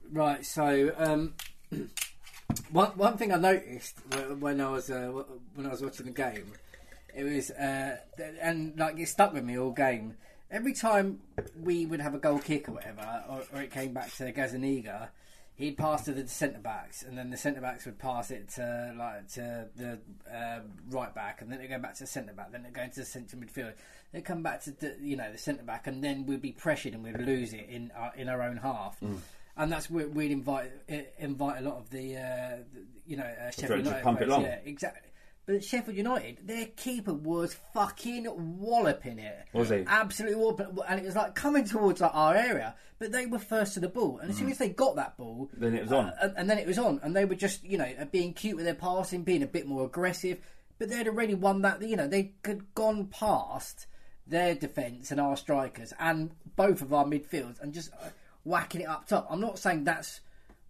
Speaker 6: right. So, um, one one thing I noticed when I was uh, when I was watching the game, it was uh, and like it stuck with me all game. Every time we would have a goal kick or whatever, or, or it came back to Gazaniga, he'd pass to the centre backs, and then the centre backs would pass it to like to the uh, right back, and then it go back to the centre back, then it go into the central midfield. They come back to the, you know the centre back, and then we'd be pressured and we'd lose it in our, in our own half. And that's where we'd invite invite a lot of the, uh, the you know uh, Sheffield United
Speaker 1: pump it
Speaker 6: players.
Speaker 1: long.
Speaker 6: Yeah, exactly. But Sheffield United, their keeper was fucking walloping it.
Speaker 1: Was he?
Speaker 6: Absolutely walloping, and it was like coming towards like, our area, but they were first to the ball, and as soon as they got that ball,
Speaker 1: Then it was on.
Speaker 6: uh, and, and then it was on, and they were just you know uh, being cute with their passing, being a bit more aggressive, but they'd already won that. You know they had gone past their defence and our strikers, and both of our midfields, and just uh, whacking it up top. I'm not saying that's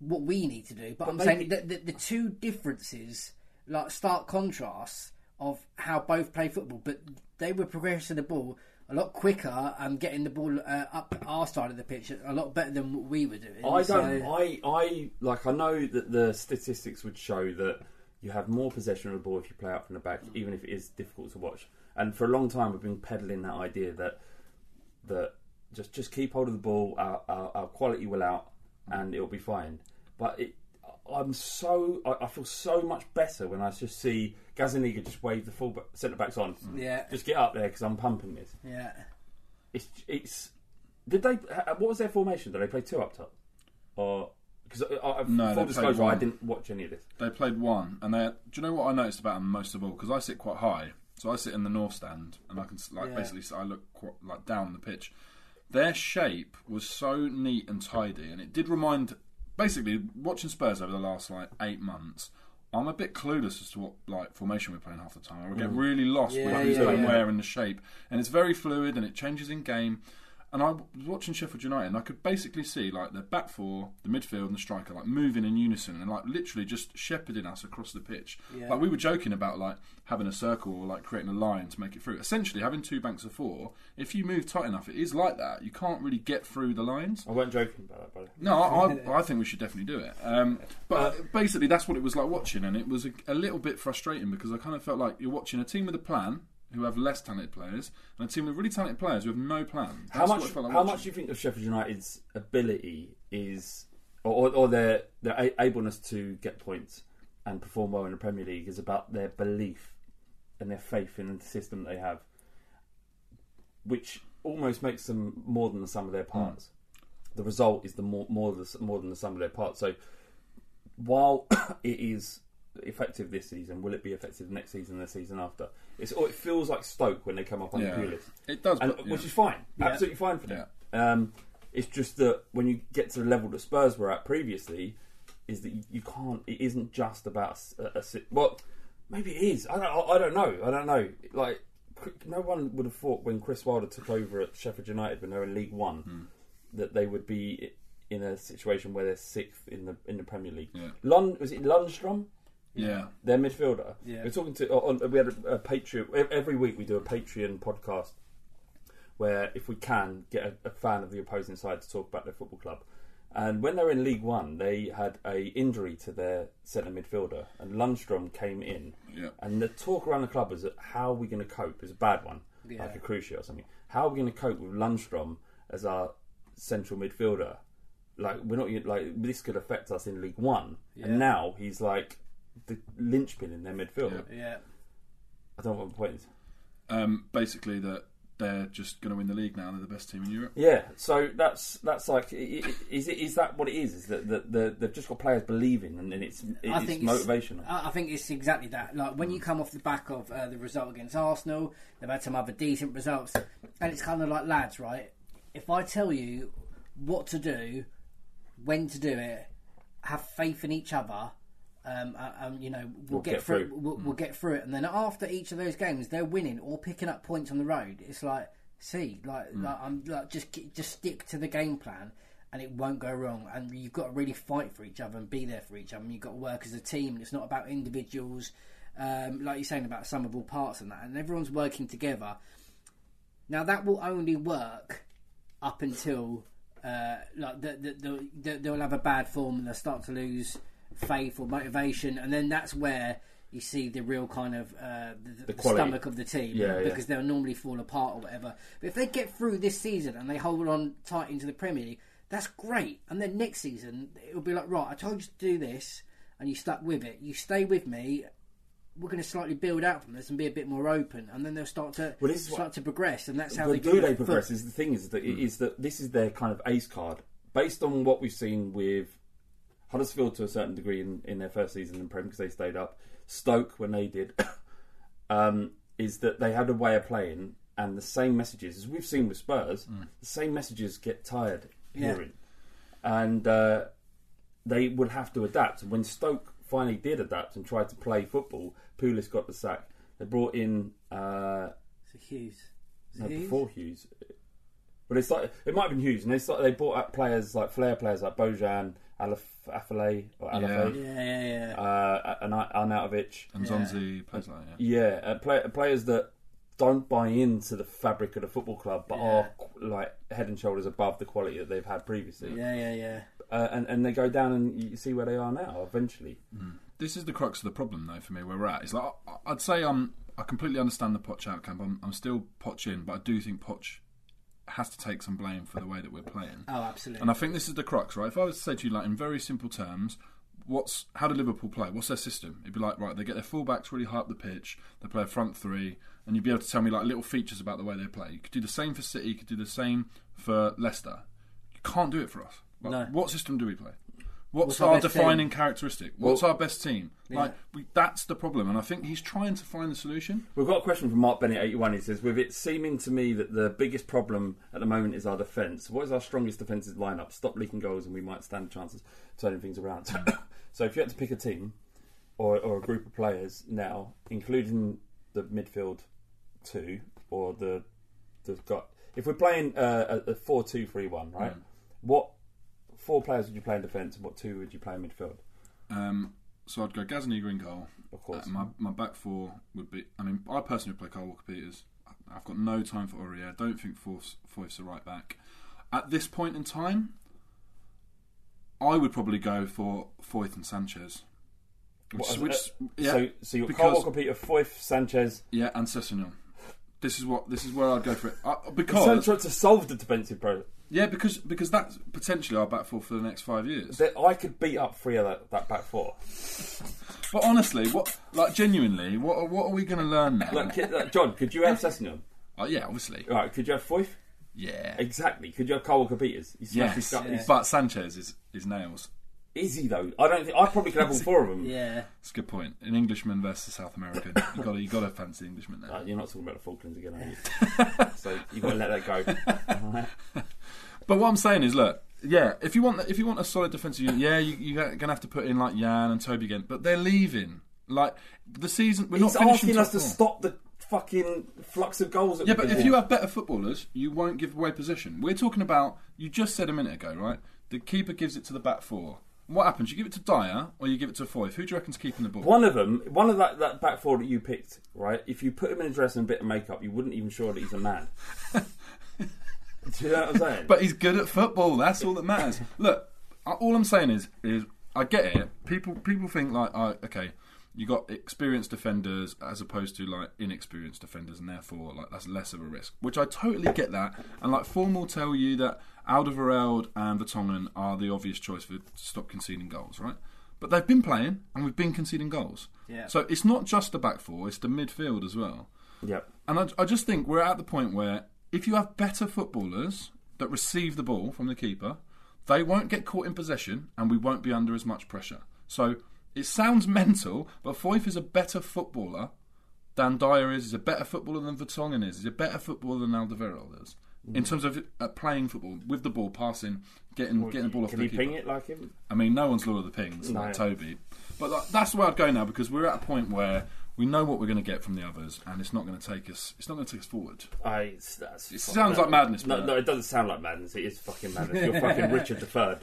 Speaker 6: what we need to do, but, I'm
Speaker 1: maybe-
Speaker 6: saying that the, the two differences, like stark contrasts of how both play football, but they were progressing the ball a lot quicker and getting the ball uh, up our side of the pitch a lot better than what we were doing.
Speaker 1: I don't. I, I like. I know that the statistics would show that you have more possession of the ball if you play out from the back, even if it is difficult to watch. And for a long time, we've been peddling that idea that that just just keep hold of the ball, our, our, our quality will out, and it'll be fine. But it, I'm so I, I feel so much better when I just see Gazaniga just wave the full centre backs on.
Speaker 6: Yeah.
Speaker 1: just get up there because I'm pumping this.
Speaker 6: yeah.
Speaker 1: It's it's. Did they? What was their formation? Did they play two up top, or because I, I,
Speaker 7: No,
Speaker 1: full
Speaker 7: played
Speaker 1: disclosure, I didn't watch any of this.
Speaker 7: They played one, and they. Do you know what I noticed about them most of all? Because I sit quite high, so I sit in the north stand, and I can like
Speaker 6: Yeah.
Speaker 7: basically I look quite, like down the pitch. Their shape was so neat and tidy, and it did remind. Basically, watching Spurs over the last like eight months, I'm a bit clueless as to what like formation we're playing half the time. I would get mm. really lost
Speaker 6: Yeah,
Speaker 7: with who's
Speaker 6: yeah,
Speaker 7: playing
Speaker 6: yeah.
Speaker 7: where in the shape, and it's very fluid and it changes in game. And I was watching Sheffield United, and I could basically see like the back four, the midfield, and the striker like moving in unison, and like literally just shepherding us across the pitch.
Speaker 6: Yeah.
Speaker 7: Like we were joking about like having a circle or like creating a line to make it through. Essentially, having two banks of four, if you move tight enough, it is like that. You can't really get through the lines.
Speaker 1: I weren't joking about that, buddy.
Speaker 7: No, I, I, I think we should definitely do it. Um, but basically, that's what it was like watching, and it was a, a little bit frustrating because I kind of felt like you're watching a team with a plan who have less talented players, and a team with really talented players who have no plan.
Speaker 1: How
Speaker 7: That's what
Speaker 1: much?
Speaker 7: Like
Speaker 1: how much do you think of Sheffield United's ability is, or, or, or their their a- ableness to get points and perform well in the Premier League is about their belief and their faith in the system they have, which almost makes them more than the sum of their hmm. parts. The result is the more more the, more than the sum of their parts. So while it is effective this season, will it be effective next season, and the season after? It's oh, it feels like Stoke when they come up on
Speaker 7: Yeah.
Speaker 1: the Pulis.
Speaker 7: It does,
Speaker 1: and,
Speaker 7: but-
Speaker 1: which
Speaker 7: yeah.
Speaker 1: is fine,
Speaker 6: Yeah.
Speaker 1: absolutely fine for them. Um, it's just that when you get to the level that Spurs were at previously, is that you, you can't. It isn't just about a, a, well, maybe it is. I don't. I don't know. I don't know. Like no one would have thought when Chris Wilder took over at Sheffield United when they were in League One
Speaker 7: Hmm.
Speaker 1: that they would be in a situation where they're sixth in the in the Premier League.
Speaker 7: Yeah.
Speaker 1: Lund was it Lundstram?
Speaker 7: Yeah.
Speaker 1: Their midfielder.
Speaker 6: Yeah.
Speaker 1: We're talking to. Uh, on, uh, we had a, a Patreon every week. We do a Patreon podcast where, if we can, get a, a fan of the opposing side to talk about their football club. And when they were in League One, they had a injury to their centre midfielder, and Lundstram came in.
Speaker 7: Yeah.
Speaker 1: And the talk around the club was that how are we going to cope? Is a bad one,
Speaker 6: Yeah.
Speaker 1: like a Cruciate or something. How are we going to cope with Lundstram as our central midfielder? Like we're not like this could affect us in League One,
Speaker 6: Yeah.
Speaker 1: and now he's like the linchpin in their midfield.
Speaker 7: Yeah.
Speaker 6: Yeah.
Speaker 1: I don't know what the point is.
Speaker 7: Um, basically, that they're just going to win the league now. They're the best team in Europe.
Speaker 1: Yeah, so that's that's like i- i- is it is that what it is? Is that the, the, they've just got players believing and, and it's
Speaker 6: I
Speaker 1: it's
Speaker 6: think
Speaker 1: motivational.
Speaker 6: It's, I I think it's exactly that. Like when you come off the back of uh, the result against Arsenal, they've had some other decent results, and it's kind of like lads, right? If I tell you what to do, when to do it, have faith in each other. Um, uh, um, you know, we'll,
Speaker 1: We'll
Speaker 6: get,
Speaker 1: get
Speaker 6: through.
Speaker 1: through.
Speaker 6: It. We'll, we'll get through it, and then after each of those games, they're winning or picking up points on the road. It's like, see, like, like I'm like just just stick to the game plan, and it won't go wrong. And you've got to really fight for each other and be there for each other. And you've got to work as a team. And it's not about individuals, um, like you're saying about some of all parts and that. And everyone's working together. Now that will only work up until uh, like the, the, the, they'll have a bad form and they'll start to lose faith or motivation, and then that's where you see the real kind of uh, the, the,
Speaker 1: quality.
Speaker 6: stomach of the team
Speaker 1: Yeah, yeah.
Speaker 6: because they'll normally fall apart or whatever. But if they get through this season and they hold on tight into the Premier League, that's great. And then next season it'll be like, right, I told you to do this, and you stuck with it. You stay with me. We're going to slightly build out from this and be a bit more open, and then they'll start to
Speaker 1: Well, this
Speaker 6: start
Speaker 1: what-
Speaker 6: to progress, and that's how
Speaker 1: but
Speaker 6: they
Speaker 1: do
Speaker 6: get
Speaker 1: they progress? Is the thing is that is that this is their kind of ace card based on what we've seen with Huddersfield to a certain degree in, in their first season in Prem because they stayed up. Stoke when they did um, is that they had a way of playing and the same messages as we've seen with Spurs. The same messages get tired
Speaker 6: Yeah.
Speaker 1: hearing, and uh, they would have to adapt. And when Stoke finally did adapt and tried to play football, Pulis got the sack. They brought in. Uh,
Speaker 6: So Hughes.
Speaker 1: No,
Speaker 6: Hughes?
Speaker 1: before Hughes. But it's like it might have been Hughes, and they started, they brought up players like flair players like Bojan, Alaf, Afale or Alafe,
Speaker 6: Yeah, yeah, yeah.
Speaker 1: uh, and Arnautovic.
Speaker 7: And Zonzi plays like that.
Speaker 1: Yeah, uh, play, players that don't buy into the fabric of the football club, but are like head and shoulders above the quality that they've had previously.
Speaker 6: yeah, yeah, yeah.
Speaker 1: Uh, and and they go down and you see where they are now. Eventually,
Speaker 7: This is the crux of the problem, though, for me, where we're at. It's like I- I'd say I'm. I completely understand the Poch out camp. I'm, I'm still Poch in, but I do think Poch has to take some blame for the way that we're playing.
Speaker 6: Oh, absolutely.
Speaker 7: And I think this is the crux, right? If I was to say to you, like in very simple terms, what's how do Liverpool play? What's their system? It'd be like, right, they get their fullbacks really high up the pitch, they play a front three, and you'd be able to tell me like little features about the way they play. You could do the same for City, you could do the same for Leicester. You can't do it for us. Like,
Speaker 6: No.
Speaker 7: What system do we play? What's,
Speaker 6: What's our
Speaker 7: our, defining
Speaker 6: team?
Speaker 7: characteristic? What's our best team? Like we, that's the problem, and I think he's trying to find the solution.
Speaker 1: We've got a question from Mark Bennett, 81. He says, With it seeming to me that the biggest problem at the moment is our defence, what is our strongest defensive lineup? Stop leaking goals and we might stand a chance of turning things around. so if you had to pick a team or, or a group of players now, including the midfield two or the. the got, if we're playing uh, a, a 4 2 3 1, right? What four players would you play in defence and what two would you play in midfield?
Speaker 7: Um, so I'd go Gazaniga in goal.
Speaker 1: Of course.
Speaker 7: Uh, my my back four would be. I mean, I personally would play Kyle Walker-Peters. I've got no time for Aurier. I don't think Foyth's, Foyth's the right back. At this point in time, I would probably go for Foyth and Sanchez. Which,
Speaker 1: What,
Speaker 7: which
Speaker 1: uh,
Speaker 7: yeah,
Speaker 1: so, so you're
Speaker 7: because-
Speaker 1: Kyle Walker-Peter, Foyth, Sanchez.
Speaker 7: yeah, and Sessegnon. This is what this is where I'd go for it uh, because
Speaker 1: Essential to solve the defensive problem.
Speaker 7: Yeah because because that's potentially our back four for the next five years.
Speaker 1: that I could beat up three of that, that back four.
Speaker 7: But honestly, what like genuinely, what what are we going to learn now?
Speaker 1: Like, kid- like, Jon, could you have Sessegnon?
Speaker 7: oh yeah, obviously,
Speaker 1: Right, could you have Foyth?
Speaker 7: yeah.
Speaker 1: Exactly. Could you have Kyle Walker-Peters? He smashed his
Speaker 7: Yes,
Speaker 1: gut-
Speaker 7: but Sanchez is, is nails.
Speaker 1: Is he though? I don't think I probably could have all four of them.
Speaker 6: Yeah.
Speaker 7: That's a good point. An Englishman versus a South American. You got to you got to fancy Englishman there.
Speaker 1: Uh, you're not talking about the Falklands again, are you? so you've got to let that go.
Speaker 7: But what I'm saying is, look, yeah, if you want if you want a solid defensive unit, yeah, you, you're gonna have to put in like Jan and Toby again. But they're leaving. Like the season, we're
Speaker 1: He's
Speaker 7: not finishing
Speaker 1: asking
Speaker 7: top
Speaker 1: us to
Speaker 7: four.
Speaker 1: stop the fucking flux of goals. That
Speaker 7: Yeah, but if you have better footballers, you won't give away possession. We're talking about you just said a minute ago, right? The keeper gives it to the back four. What happens? You give it to Dier or you give it to Foyth? Who do you reckon's keeping the ball?
Speaker 1: One of them, one of that, that back four that you picked, right? If you put him in a dress and a bit of makeup, you wouldn't even sure that he's a man. Do you know what I'm saying?
Speaker 7: But he's good at football. That's all that matters. Look, all I'm saying is, is I get it. People, people think like, oh, okay, you got experienced defenders as opposed to like inexperienced defenders, and therefore like that's less of a risk. Which I totally get that. And like form will tell you that Alderweireld and Vertonghen are the obvious choice for to stop conceding goals, right? But they've been playing, and we've been conceding goals.
Speaker 6: Yeah.
Speaker 7: So it's not just the back four; it's the midfield as well.
Speaker 1: Yep.
Speaker 7: And I, I just think we're at the point where if you have better footballers that receive the ball from the keeper, they won't get caught in possession and we won't be under as much pressure. So it sounds mental, but Foyth is a better footballer than Dier is. He's a better footballer than Vertonghen is. He's a better footballer than Alderweireld is. In terms of uh, playing football, with the ball, passing, getting getting the ball off
Speaker 1: Can
Speaker 7: the
Speaker 1: he
Speaker 7: keeper.
Speaker 1: ping it like him?
Speaker 7: I mean, no one's Lord of the Pings
Speaker 1: No.
Speaker 7: like Toby, but like, that's where I'd go now because we're at a point where we know what we're going to get from the others, and it's not going to take us. It's not going to take us forward.
Speaker 1: I,
Speaker 7: It sounds like madness,
Speaker 1: No,
Speaker 7: but-
Speaker 1: no, it doesn't sound like madness. It is fucking madness. You're fucking Richard the Third.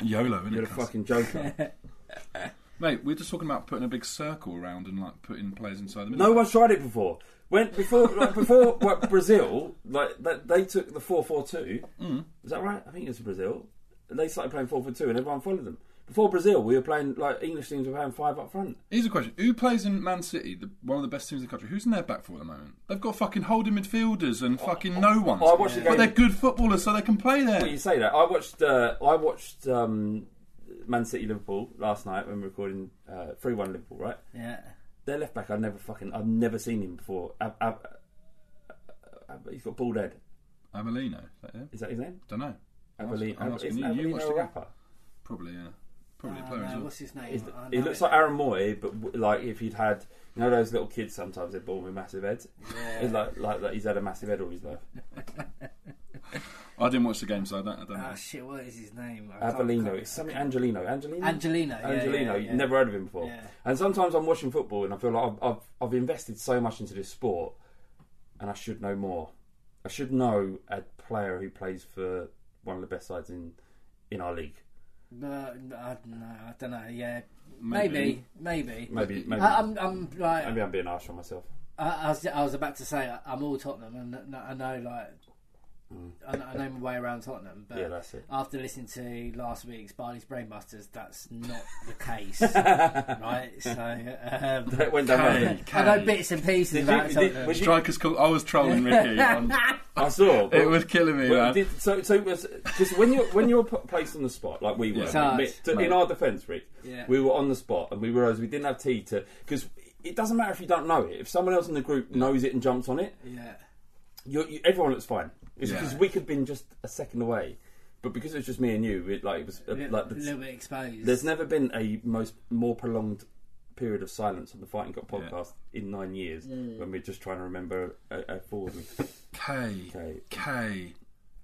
Speaker 7: YOLO, isn't
Speaker 1: You're
Speaker 7: it?
Speaker 1: the
Speaker 7: cuz?
Speaker 1: fucking Joker.
Speaker 7: Mate, we're just talking about putting a big circle around and like putting players inside the middle.
Speaker 1: no one's tried it before. When before, like, before what, Brazil, like that, they took the four four two.
Speaker 7: Mm.
Speaker 1: Is that right? I think it was Brazil. They started playing four four two, and everyone followed them. Before Brazil, we were playing like English teams were playing five up front.
Speaker 7: Here's a question: Who plays in Man City, the, one of the best teams in the country? Who's in their back four at the moment? They've got fucking holding midfielders and fucking no ones.
Speaker 1: I watched the
Speaker 7: but they're good footballers, so they can play there.
Speaker 1: Well, you say that. I watched. Uh, I watched um, Man City Liverpool last night when we were recording uh, three one Liverpool. Right,
Speaker 6: Yeah.
Speaker 1: their left back. I've never fucking. I've never seen him before. Ab, ab, ab, he's got bald head.
Speaker 7: Amelino, is that it?
Speaker 1: Is that his name?
Speaker 7: Don't know. I'm asking- I'm asking
Speaker 1: Is
Speaker 7: you. You watched
Speaker 1: a
Speaker 7: the
Speaker 1: rapper?
Speaker 7: Probably, yeah. Probably a
Speaker 6: Oh,
Speaker 7: player as
Speaker 6: no,
Speaker 7: well.
Speaker 6: what's his name?
Speaker 1: Is-
Speaker 6: I
Speaker 1: He looks
Speaker 6: it.
Speaker 1: like Aaron Mooy, but w- like if he'd had, you know, those little kids sometimes they're born with massive heads.
Speaker 6: Yeah.
Speaker 1: It's like like that. He's had a massive head all his life.
Speaker 7: I didn't watch the game, so I don't. I don't ah, know.
Speaker 6: Oh shit! What is his name? I can't-
Speaker 1: Avelino.
Speaker 6: can't-
Speaker 1: It's something Angelino. Angelino.
Speaker 6: Angelino, yeah,
Speaker 1: Angelino.
Speaker 6: yeah, yeah.
Speaker 1: Never heard of him before.
Speaker 6: Yeah.
Speaker 1: And sometimes I'm watching football and I feel like I've, I've I've invested so much into this sport, and I should know more. I should know a player who plays for one of the best sides in in our league.
Speaker 6: No, no, I don't know. I don't know. Yeah,
Speaker 7: Maybe.
Speaker 6: maybe, maybe.
Speaker 1: Maybe maybe
Speaker 6: I, I'm, I'm like,
Speaker 1: maybe I'm being harsh on myself.
Speaker 6: I, I was, I was about to say I'm all Tottenham, and I know like. I know, I know my way around Tottenham, but
Speaker 1: Mm. Yeah, that's it.
Speaker 6: after listening to last week's Bardi's Brainbusters, that's not the case, right? So um,
Speaker 1: That went down well.
Speaker 7: Hey,
Speaker 6: I know bits and pieces
Speaker 1: Did
Speaker 6: about
Speaker 1: you-
Speaker 6: Tottenham.
Speaker 1: did- was you-
Speaker 7: Strikers call. I was trolling Ricky. on-
Speaker 1: I saw.
Speaker 7: it was killing me,
Speaker 1: Well,
Speaker 7: man.
Speaker 1: did, so, so because when you're when you're placed on the spot, like we were,
Speaker 7: Yeah.
Speaker 1: To- in our defence, Rick,
Speaker 6: Yeah.
Speaker 1: we were on the spot and we realised we didn't have tea to because it doesn't matter if you don't know it. If someone else in the group knows it and jumps on it,
Speaker 6: yeah,
Speaker 1: you you, everyone looks fine. It's
Speaker 7: Yeah.
Speaker 1: because we could have been just a second away, but because it was just me and you, it like it was uh,
Speaker 6: a little,
Speaker 1: like
Speaker 6: a
Speaker 1: the,
Speaker 6: little bit exposed.
Speaker 1: there's never been a most more prolonged period of silence on the Fighting Cock podcast in nine years when we're just trying to remember a, a forward.
Speaker 7: K.
Speaker 1: K.
Speaker 7: K.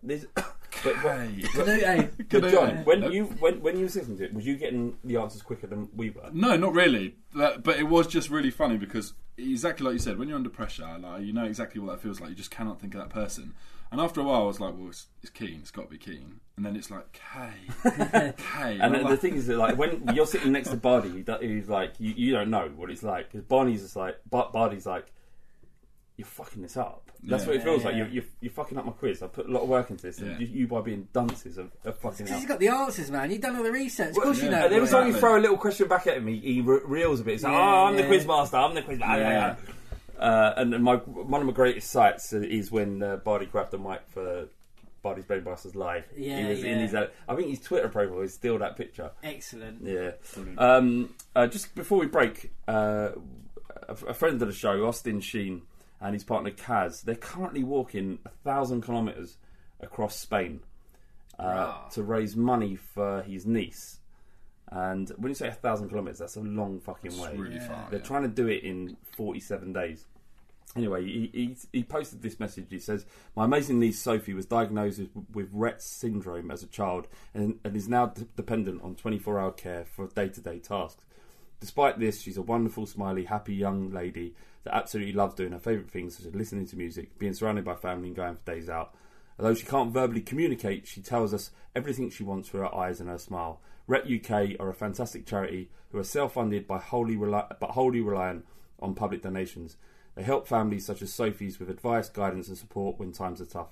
Speaker 1: There's, but, but,
Speaker 7: K.
Speaker 6: Hey,
Speaker 1: but Jon, when
Speaker 7: Nope.
Speaker 1: you when when you was listening to it, was you getting the answers quicker than we were?
Speaker 7: No, not really. That- But it was just really funny because exactly like you said, when you're under pressure, like you know exactly what that feels like. You just cannot think of that person. And after a while, I was like, "Well, it's, it's Keane. It's got to be Keane." And then it's like K, K.
Speaker 1: And
Speaker 7: I'm
Speaker 1: the, the thing is that like when you're sitting next to Bardi, who who's like you, you don't know what it's like because Bardi's just like Bar- Bardi's like you're fucking this up. That's
Speaker 7: Yeah.
Speaker 1: what it feels like.
Speaker 6: Yeah.
Speaker 1: You're, you're, you're fucking up my quiz. I put a lot of work into this, and
Speaker 7: Yeah.
Speaker 1: you, you by being dunces are, are fucking
Speaker 6: Because
Speaker 1: up.
Speaker 6: he's got the answers, man. You've done all the research. Of course you know.
Speaker 1: And every time you throw a little question back at him, he, he re- reels a bit. He's like,
Speaker 6: Yeah,
Speaker 1: "Oh, I'm the
Speaker 6: yeah.
Speaker 1: quiz master. I'm the quiz master."
Speaker 7: Yeah.
Speaker 1: Uh, and my one of my greatest sights is when uh, Bardi grabbed the mic for Bardi's Brainbusters live.
Speaker 6: Yeah,
Speaker 1: he was in his. Uh, I think his Twitter profile is still that picture.
Speaker 6: Excellent.
Speaker 1: Yeah. Um, uh, just before we break, uh, a, a friend of the show, Austin Sheen, and his partner Kaz, they're currently walking a thousand kilometres across Spain uh,
Speaker 6: Rah.
Speaker 1: to raise money for his niece. And when you say a thousand kilometres, that's a long fucking way.
Speaker 7: It's really far.
Speaker 1: They're
Speaker 7: yeah.
Speaker 1: trying to do it in 47 days. Anyway, he, he, he posted this message. He says, My amazing niece Sophie was diagnosed with, with Rett syndrome as a child and, and is now d- dependent on 24 hour care for day to day tasks. Despite this, she's a wonderful, smiley, happy young lady that absolutely loves doing her favourite things, such as listening to music, being surrounded by family, and going for days out. Although she can't verbally communicate, she tells us everything she wants through her eyes and her smile. Rett UK are a fantastic charity who are self-funded by wholly but wholly reliant on public donations. They help families such as Sophie's with advice, guidance, and support when times are tough.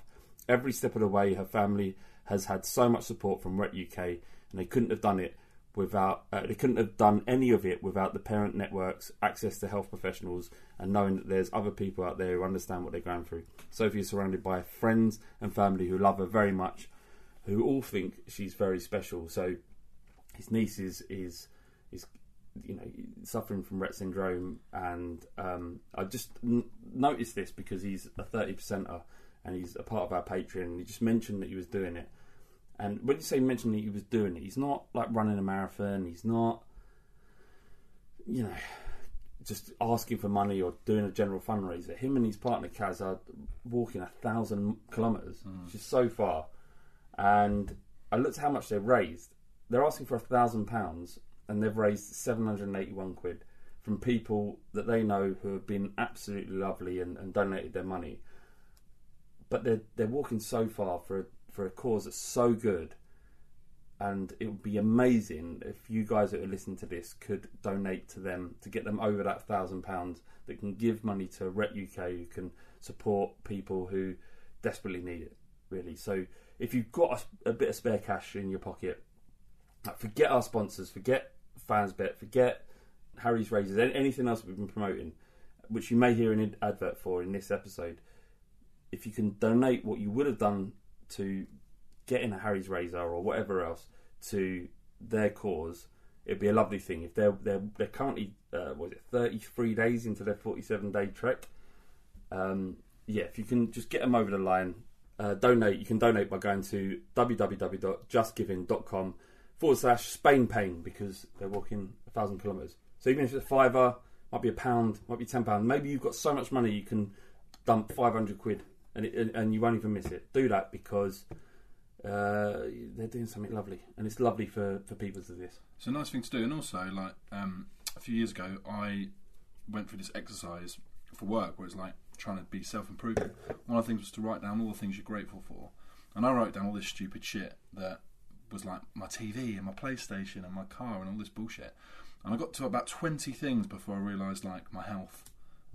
Speaker 1: Every step of the way, her family has had so much support from Rett UK, and they couldn't have done it without. Uh, they couldn't have done any of it without the parent networks, access to health professionals, and knowing that there's other people out there who understand what they're going through. Sophie is surrounded by friends and family who love her very much, who all think she's very special. So his niece is is is you know suffering from Rett syndrome, and um, I just n- noticed this because he's a thirty percenter and he's a part of our Patreon. He just mentioned that he was doing it, and when you say mention that he was doing it, he's not like running a marathon. He's not, you know, just asking for money or doing a general fundraiser. Him and his partner Kaz are walking a thousand kilometers, mm. which is so far. And I looked at how much they've raised. They're asking for a thousand pounds, and they've raised seven hundred and eighty-one quid from people that they know who have been absolutely lovely and, and donated their money. But they're they're walking so far for a, for a cause that's so good. And it would be amazing if you guys that are listening to this could donate to them to get them over that thousand pounds that can give money to Rett UK who can support people who desperately need it really. So if you've got a, a bit of spare cash in your pocket forget our sponsors forget fansbet forget Harry's Razors anything else we've been promoting which you may hear an advert for in this episode. If you can donate what you would have done to getting a Harry's razor or whatever else to their cause, it'd be a lovely thing. If they're they're they're currently uh, was it thirty three days into their forty seven day trek, um, yeah, if you can just get them over the line, uh, donate. You can donate by going to www.justgiving.com forward slash Spain Pain because they're walking a thousand kilometres. So even if it's a fiver, might be a pound, might be ten pound. Maybe you've got so much money you can dump five hundred quid and it, and- you won't even miss it. Do that because uh, they're doing something lovely, and it's lovely for for people to do this.
Speaker 7: It's a nice thing to do, and also like um, a few years ago, I went through this exercise for work where it's like trying to be self-improving. One of the things was to write down all the things you're grateful for, and I wrote down all this stupid shit that was like my TV and my PlayStation and my car and all this bullshit. And I got to about twenty things before I realised like my health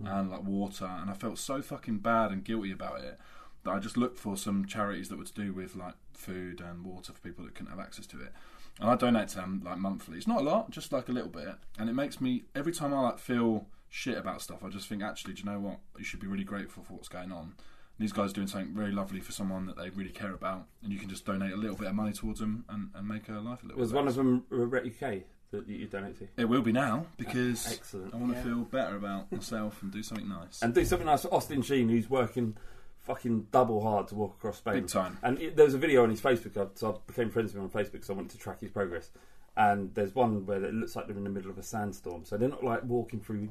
Speaker 7: Mm. and like water, and I felt so fucking bad and guilty about it that I just looked for some charities that were to do with like food and water for people that couldn't have access to it. And I donate to them like monthly. It's not a lot, just like a little bit. And it makes me every time I like feel shit about stuff, I just think actually, do you know what? You should be really grateful for what's going on. These guys are doing something very lovely for someone that they really care about, and you can just donate a little bit of money towards them and, and make her life a little.
Speaker 1: Was one
Speaker 7: better.
Speaker 1: of them Rett UK that you donate to?
Speaker 7: It will be now because
Speaker 1: Excellent.
Speaker 7: I want to feel better about myself and do something nice.
Speaker 1: And do something nice for Austin Sheen, who's working fucking double hard to walk across Spain.
Speaker 7: Big time.
Speaker 1: And it, there's a video on his Facebook, I- so I became friends with him on Facebook, so I wanted to track his progress. And there's one where it looks like they're in the middle of a sandstorm, so they're not like walking through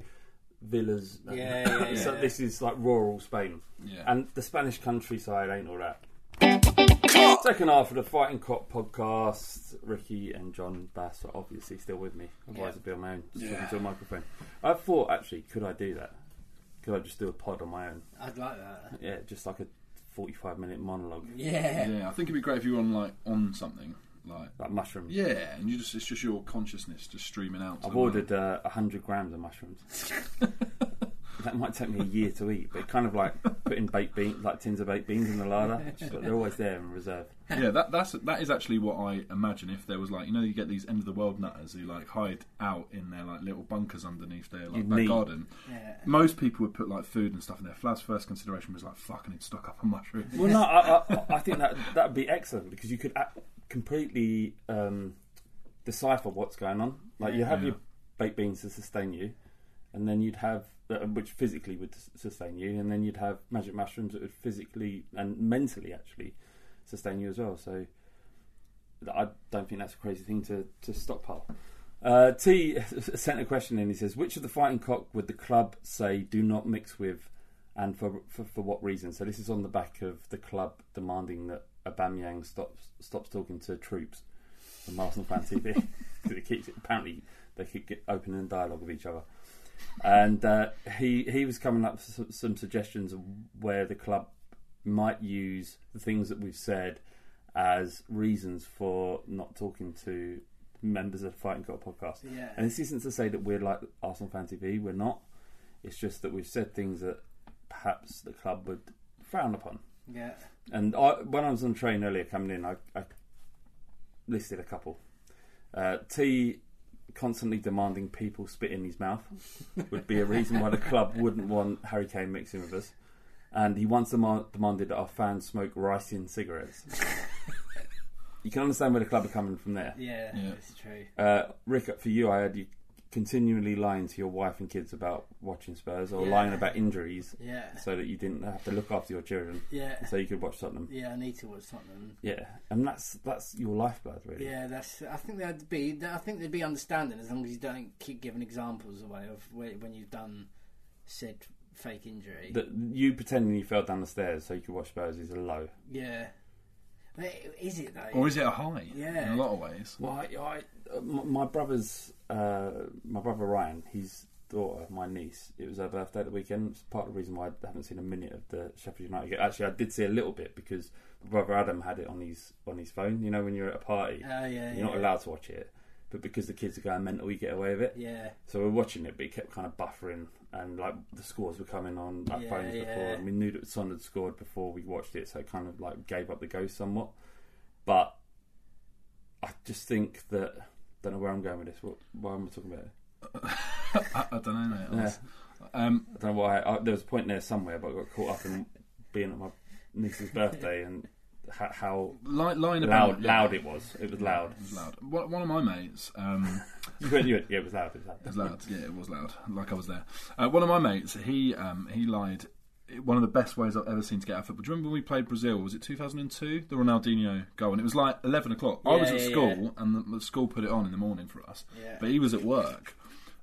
Speaker 1: villas.
Speaker 6: Yeah, yeah,
Speaker 1: so
Speaker 6: yeah.
Speaker 1: this is like rural Spain.
Speaker 7: Yeah.
Speaker 1: And the Spanish countryside ain't all that. Second half of the Fighting Cock podcast, Ricky and Jon Bass are obviously still with me. Otherwise, I'd be on my own, just talking to a microphone. I thought, actually, could I do that? Could I just do a pod on my own?
Speaker 6: I'd like that.
Speaker 1: Yeah, just like a 45 minute monologue.
Speaker 6: Yeah.
Speaker 7: yeah, I think it'd be great if you were on like on something like
Speaker 1: Like mushrooms.
Speaker 7: yeah, and you just it's just your consciousness just streaming out. to
Speaker 1: I've
Speaker 7: the world.
Speaker 1: ordered uh, 100 grams of mushrooms. that might take me a year to eat, but kind of like putting baked beans, like tins of baked beans in the larder, but they're always there in reserve.
Speaker 7: yeah, that that's that is actually what I imagine if there was like you know you get these end of the world nutters who like hide out in their like little bunkers underneath their like
Speaker 1: You'd
Speaker 7: back
Speaker 1: need-
Speaker 7: garden.
Speaker 6: Yeah.
Speaker 7: Most people would put like food and stuff in there. Flav's first consideration was like, "Fuck, I need to stock up on mushrooms."
Speaker 1: Well, no, I, I, I think that that would be excellent because you could a- completely um, decipher what's going on. Like you have
Speaker 7: Yeah.
Speaker 1: your baked beans to sustain you, and then you'd have which physically would sustain you, and then you'd have magic mushrooms that would physically and mentally actually sustain you as well. So I don't think that's a crazy thing to to stockpile. Uh, T sent a question in. He says, "Which of the fighting cock would the club say do not mix with, and for for, for what reason?" So this is on the back of the club demanding that Aubameyang stops stops talking to Troopz from Arsenal fan TV because it keeps apparently they keep get opening dialogue with each other. And uh, he he was coming up with some, some suggestions of where the club might use the things that we've said as reasons for not talking to members of the Fighting Cock podcast.
Speaker 6: Yeah.
Speaker 1: And this isn't to say that we're like Arsenal Fan TV. We're not. It's just that we've said things that perhaps the club would frown upon.
Speaker 6: Yeah.
Speaker 1: And I, when I was on the train earlier coming in, I, I listed a couple. Uh, T constantly demanding people spit in his mouth would be a reason why the club wouldn't want Harry Kane mixing with us. And he once demand, demanded that our fans smoke ricin cigarettes. you can understand where the club are coming from there.
Speaker 6: Yeah,
Speaker 7: Yeah.
Speaker 6: it's true.
Speaker 1: Uh, Rick, for you, I had you continually lying to your wife and kids about watching Spurs or
Speaker 6: Yeah.
Speaker 1: lying about injuries
Speaker 6: Yeah.
Speaker 1: so that you didn't have to look after your children
Speaker 6: Yeah.
Speaker 1: so you could watch Tottenham.
Speaker 6: Yeah, I need to watch Tottenham.
Speaker 1: Yeah, and that's that's your lifeblood, really.
Speaker 6: Yeah, that's. I think they'd be. I think they'd be understanding as long as you don't keep giving examples away of when you've done said fake injury.
Speaker 1: That you pretending you fell down the stairs so you could watch Spurs is a low.
Speaker 6: yeah, is it though?
Speaker 7: Or is it a high?
Speaker 6: Yeah.
Speaker 7: In a lot of ways.
Speaker 1: Well, I, I, uh, my my brother's, uh, my brother Ryan, his daughter, my niece, it was her birthday at the weekend. It's part of the reason why I haven't seen a minute of the Sheffield United game. Actually, I did see a little bit because my brother Adam had it on his on his phone. You know, when you're at a party,
Speaker 6: Oh, yeah,
Speaker 1: you're not allowed to watch it. But because the kids are going mental, you get away with it.
Speaker 6: Yeah.
Speaker 1: So we're watching it, but it kept kind of buffering, and like the scores were coming on like
Speaker 6: Yeah,
Speaker 1: phones before,
Speaker 6: yeah.
Speaker 1: and we knew that Son had scored before we watched it, so it kind of like gave up the ghost somewhat. But I just think that don't know where I'm going with this. What, why am I talking about it?
Speaker 7: I, I don't know, mate.
Speaker 1: Yeah.
Speaker 7: Um,
Speaker 1: I don't know why. I, there was a point there somewhere, but I got caught up in being at my niece's birthday and how, how
Speaker 7: Li- lying
Speaker 1: loud
Speaker 7: about
Speaker 1: loud it was. It was loud.
Speaker 7: It was loud. One, one of my mates. Um,
Speaker 1: You went- you went, yeah, it was loud. It was loud.
Speaker 7: It was loud. Yeah, it was loud. Like I was there. Uh, one of my mates, he um, he lied. One of the best ways I've ever seen to get out of football. Do you remember when we played Brazil? Was it 2002? The Ronaldinho goal, and it was like 11 o'clock. I was at
Speaker 6: yeah,
Speaker 7: school,
Speaker 6: yeah.
Speaker 7: and the, the school put it on in the morning for us.
Speaker 6: Yeah.
Speaker 7: But he was at work,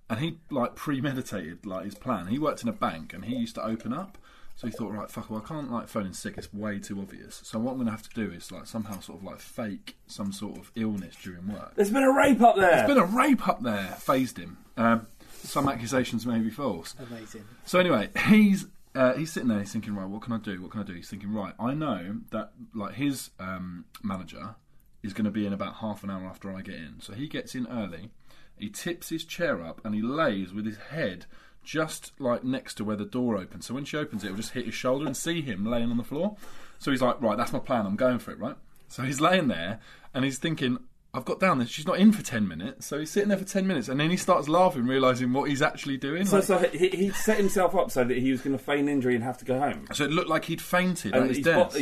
Speaker 7: and he like premeditated like his plan. He worked in a bank, and he used to open up. So he thought, right, fuck, well, I can't like phone in sick. It's way too obvious. So what I'm going to have to do is like somehow sort of like fake some sort of illness during work.
Speaker 1: There's been a rape up there.
Speaker 7: There's been a rape up there. Phased him. Um, some accusations may be false.
Speaker 6: Amazing.
Speaker 7: So anyway, he's uh, he's sitting there. He's thinking, right, what can I do? What can I do? He's thinking, right, I know that like his um, manager is going to be in about half an hour after I get in. So he gets in early. He tips his chair up and he lays with his head just like next to where the door opens. So when she opens it, it'll just hit his shoulder and see him laying on the floor. So he's like, right, that's my plan. I'm going for it, right? So he's laying there and he's thinking, I've got down there. She's not in for 10 minutes. So he's sitting there for 10 minutes and then he starts laughing, realising what he's actually doing.
Speaker 1: So,
Speaker 7: Like-
Speaker 1: so he, he set himself up so that he was going to feign injury and have to go home.
Speaker 7: So it looked like he'd fainted
Speaker 1: And
Speaker 7: at his
Speaker 1: he's
Speaker 7: desk.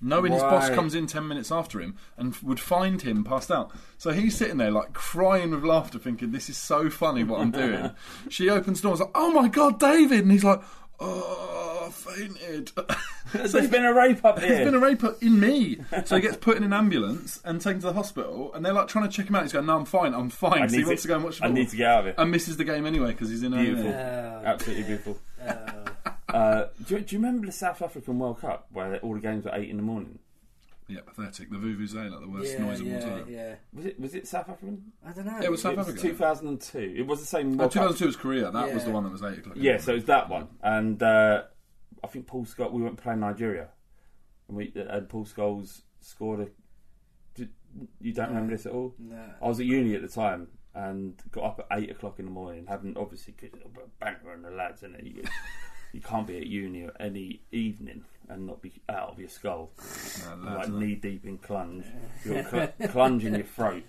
Speaker 1: Got- he's-
Speaker 7: knowing his boss comes in 10 minutes after him and would find him passed out. So he's sitting there like crying with laughter thinking this is so funny what I'm doing. she opens the door and like, oh my god, David! And he's like, oh, I fainted.
Speaker 1: So There's been a rape up
Speaker 7: There's
Speaker 1: here.
Speaker 7: been a rape in me. So he gets put in an ambulance and taken to the hospital, and they're like trying to check him out. He's going, "No, I'm fine. I'm fine."
Speaker 1: I
Speaker 7: So he
Speaker 1: need
Speaker 7: wants
Speaker 1: to-
Speaker 7: to go and watch.
Speaker 1: I
Speaker 7: football.
Speaker 1: need to get out of it.
Speaker 7: And misses the game anyway because he's in a
Speaker 1: Beautiful.
Speaker 6: Oh.
Speaker 1: Absolutely beautiful. Uh, do, you, do you remember the South African World Cup where all the games were eight in the morning?
Speaker 7: Yeah, pathetic. The Vuvuzela, the worst
Speaker 6: Yeah,
Speaker 7: noise of all time.
Speaker 6: yeah.
Speaker 1: Was it was it South African?
Speaker 6: I don't know.
Speaker 7: It was South
Speaker 1: it
Speaker 7: Africa.
Speaker 1: 2002. It was the same.
Speaker 7: Oh,
Speaker 1: World Cup.
Speaker 7: 2002 was Korea. That was the one that was eight o'clock.
Speaker 1: Yeah,
Speaker 7: morning.
Speaker 1: so it's that one, and uh, I think Paul Scott. We went playing Nigeria, and we and Paul Scholes scored a. Did, you don't remember this at all?
Speaker 6: No.
Speaker 1: I was at uni at the time and got up at eight o'clock in the morning. Having obviously cause banter and the lads, and you, you can't be at uni at any evening and not be out of your skull,
Speaker 7: No,
Speaker 1: like knee deep in clunge. You got cl- clunge in your throat.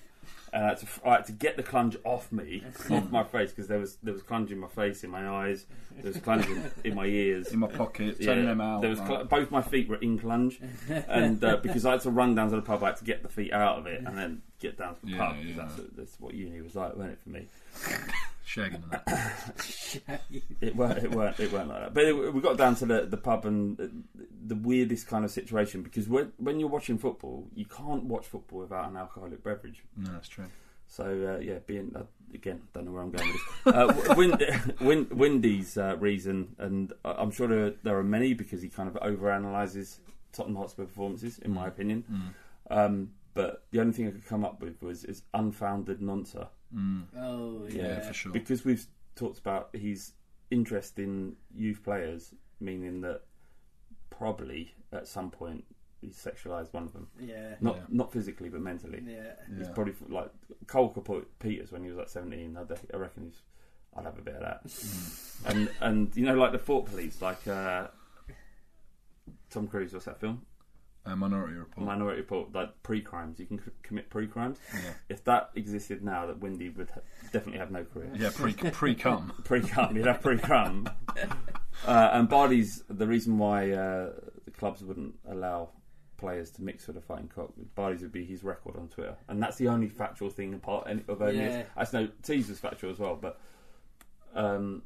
Speaker 1: And I had, to, I had to get the clunge off me, off my face, because there was there was clunge in my face, in my eyes, there was clunge in, in my ears,
Speaker 7: in my pocket, turning them out.
Speaker 1: there was
Speaker 7: like-
Speaker 1: cl- both my feet were in clunge, and uh, because I had to run down to the pub, I had to get the feet out of it and then get down to the
Speaker 7: Yeah,
Speaker 1: pub.
Speaker 7: yeah.
Speaker 1: That's, that's what uni was like, wasn't it for me?
Speaker 7: Shagging and that.
Speaker 1: It weren't, it weren't, it weren't like that. But it, we got down to the, the pub and the, the weirdest kind of situation because when, when you're watching football, you can't watch football without an alcoholic beverage.
Speaker 7: No, that's true.
Speaker 1: So uh, yeah, being uh, again, don't know where I'm going with this. Uh, Win, Win, Windy's uh, reason, and I- I'm sure there, there are many because he kind of overanalyzes Tottenham Hotspur performances, in my opinion. Um, but the only thing I could come up with was is unfounded nonsense.
Speaker 6: Oh yeah.
Speaker 7: Yeah, for sure.
Speaker 1: Because we've talked about his interest in youth players, meaning that probably at some point he sexualized one of them.
Speaker 6: Yeah.
Speaker 1: Not
Speaker 7: Yeah.
Speaker 1: not physically, but mentally.
Speaker 6: Yeah.
Speaker 1: He's
Speaker 7: Yeah.
Speaker 1: probably like Cole put Peters when he was like seventeen. I, de- I reckon he's. I'd have a bit of that. and and you know like the Fort Police, like uh, Tom Cruise. What's that film?
Speaker 7: Uh, Minority Report.
Speaker 1: Minority Report. Like pre-crimes, you can c- commit pre-crimes.
Speaker 7: Yeah.
Speaker 1: If that existed now, that Windy would ha- definitely have no career.
Speaker 7: yeah, pre pre cum.
Speaker 1: pre-cum, you'd have pre-cum. uh, and Bardi's the reason why uh, the clubs wouldn't allow players to mix for the fighting cock. Bardi's would be his record on Twitter, and that's the only factual thing apart any- of any.
Speaker 6: Yeah.
Speaker 1: I know Tees was factual as well, but um,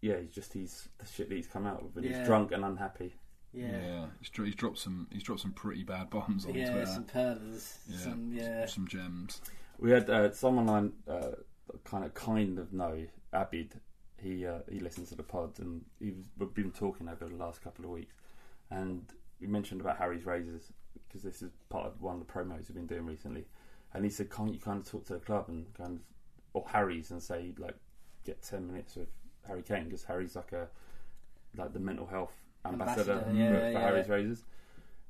Speaker 1: yeah, he's just he's the shit that he's come out with, and
Speaker 6: Yeah.
Speaker 1: he's drunk and unhappy.
Speaker 6: Yeah.
Speaker 7: Yeah, he's, dro- he's dropped some. He's dropped some pretty bad bombs on
Speaker 6: Yeah,
Speaker 7: Twitter.
Speaker 6: some perlers.
Speaker 7: yeah,
Speaker 6: Some, yeah.
Speaker 7: some gems.
Speaker 1: We had uh, someone I uh, kind of kind of know, Abid. He uh, he listens to the pod, and he was, we've been talking over the last couple of weeks, and we mentioned about Harry's razors because this is part of one of the promos we've been doing recently, and he said, "Can't you kind of talk to the club and kind of or Harry's and say like get ten minutes with Harry Kane because Harry's like a like the mental health ambassador,
Speaker 6: Ambassador,
Speaker 1: for,
Speaker 6: yeah,
Speaker 1: for
Speaker 6: yeah.
Speaker 1: Harry's razors."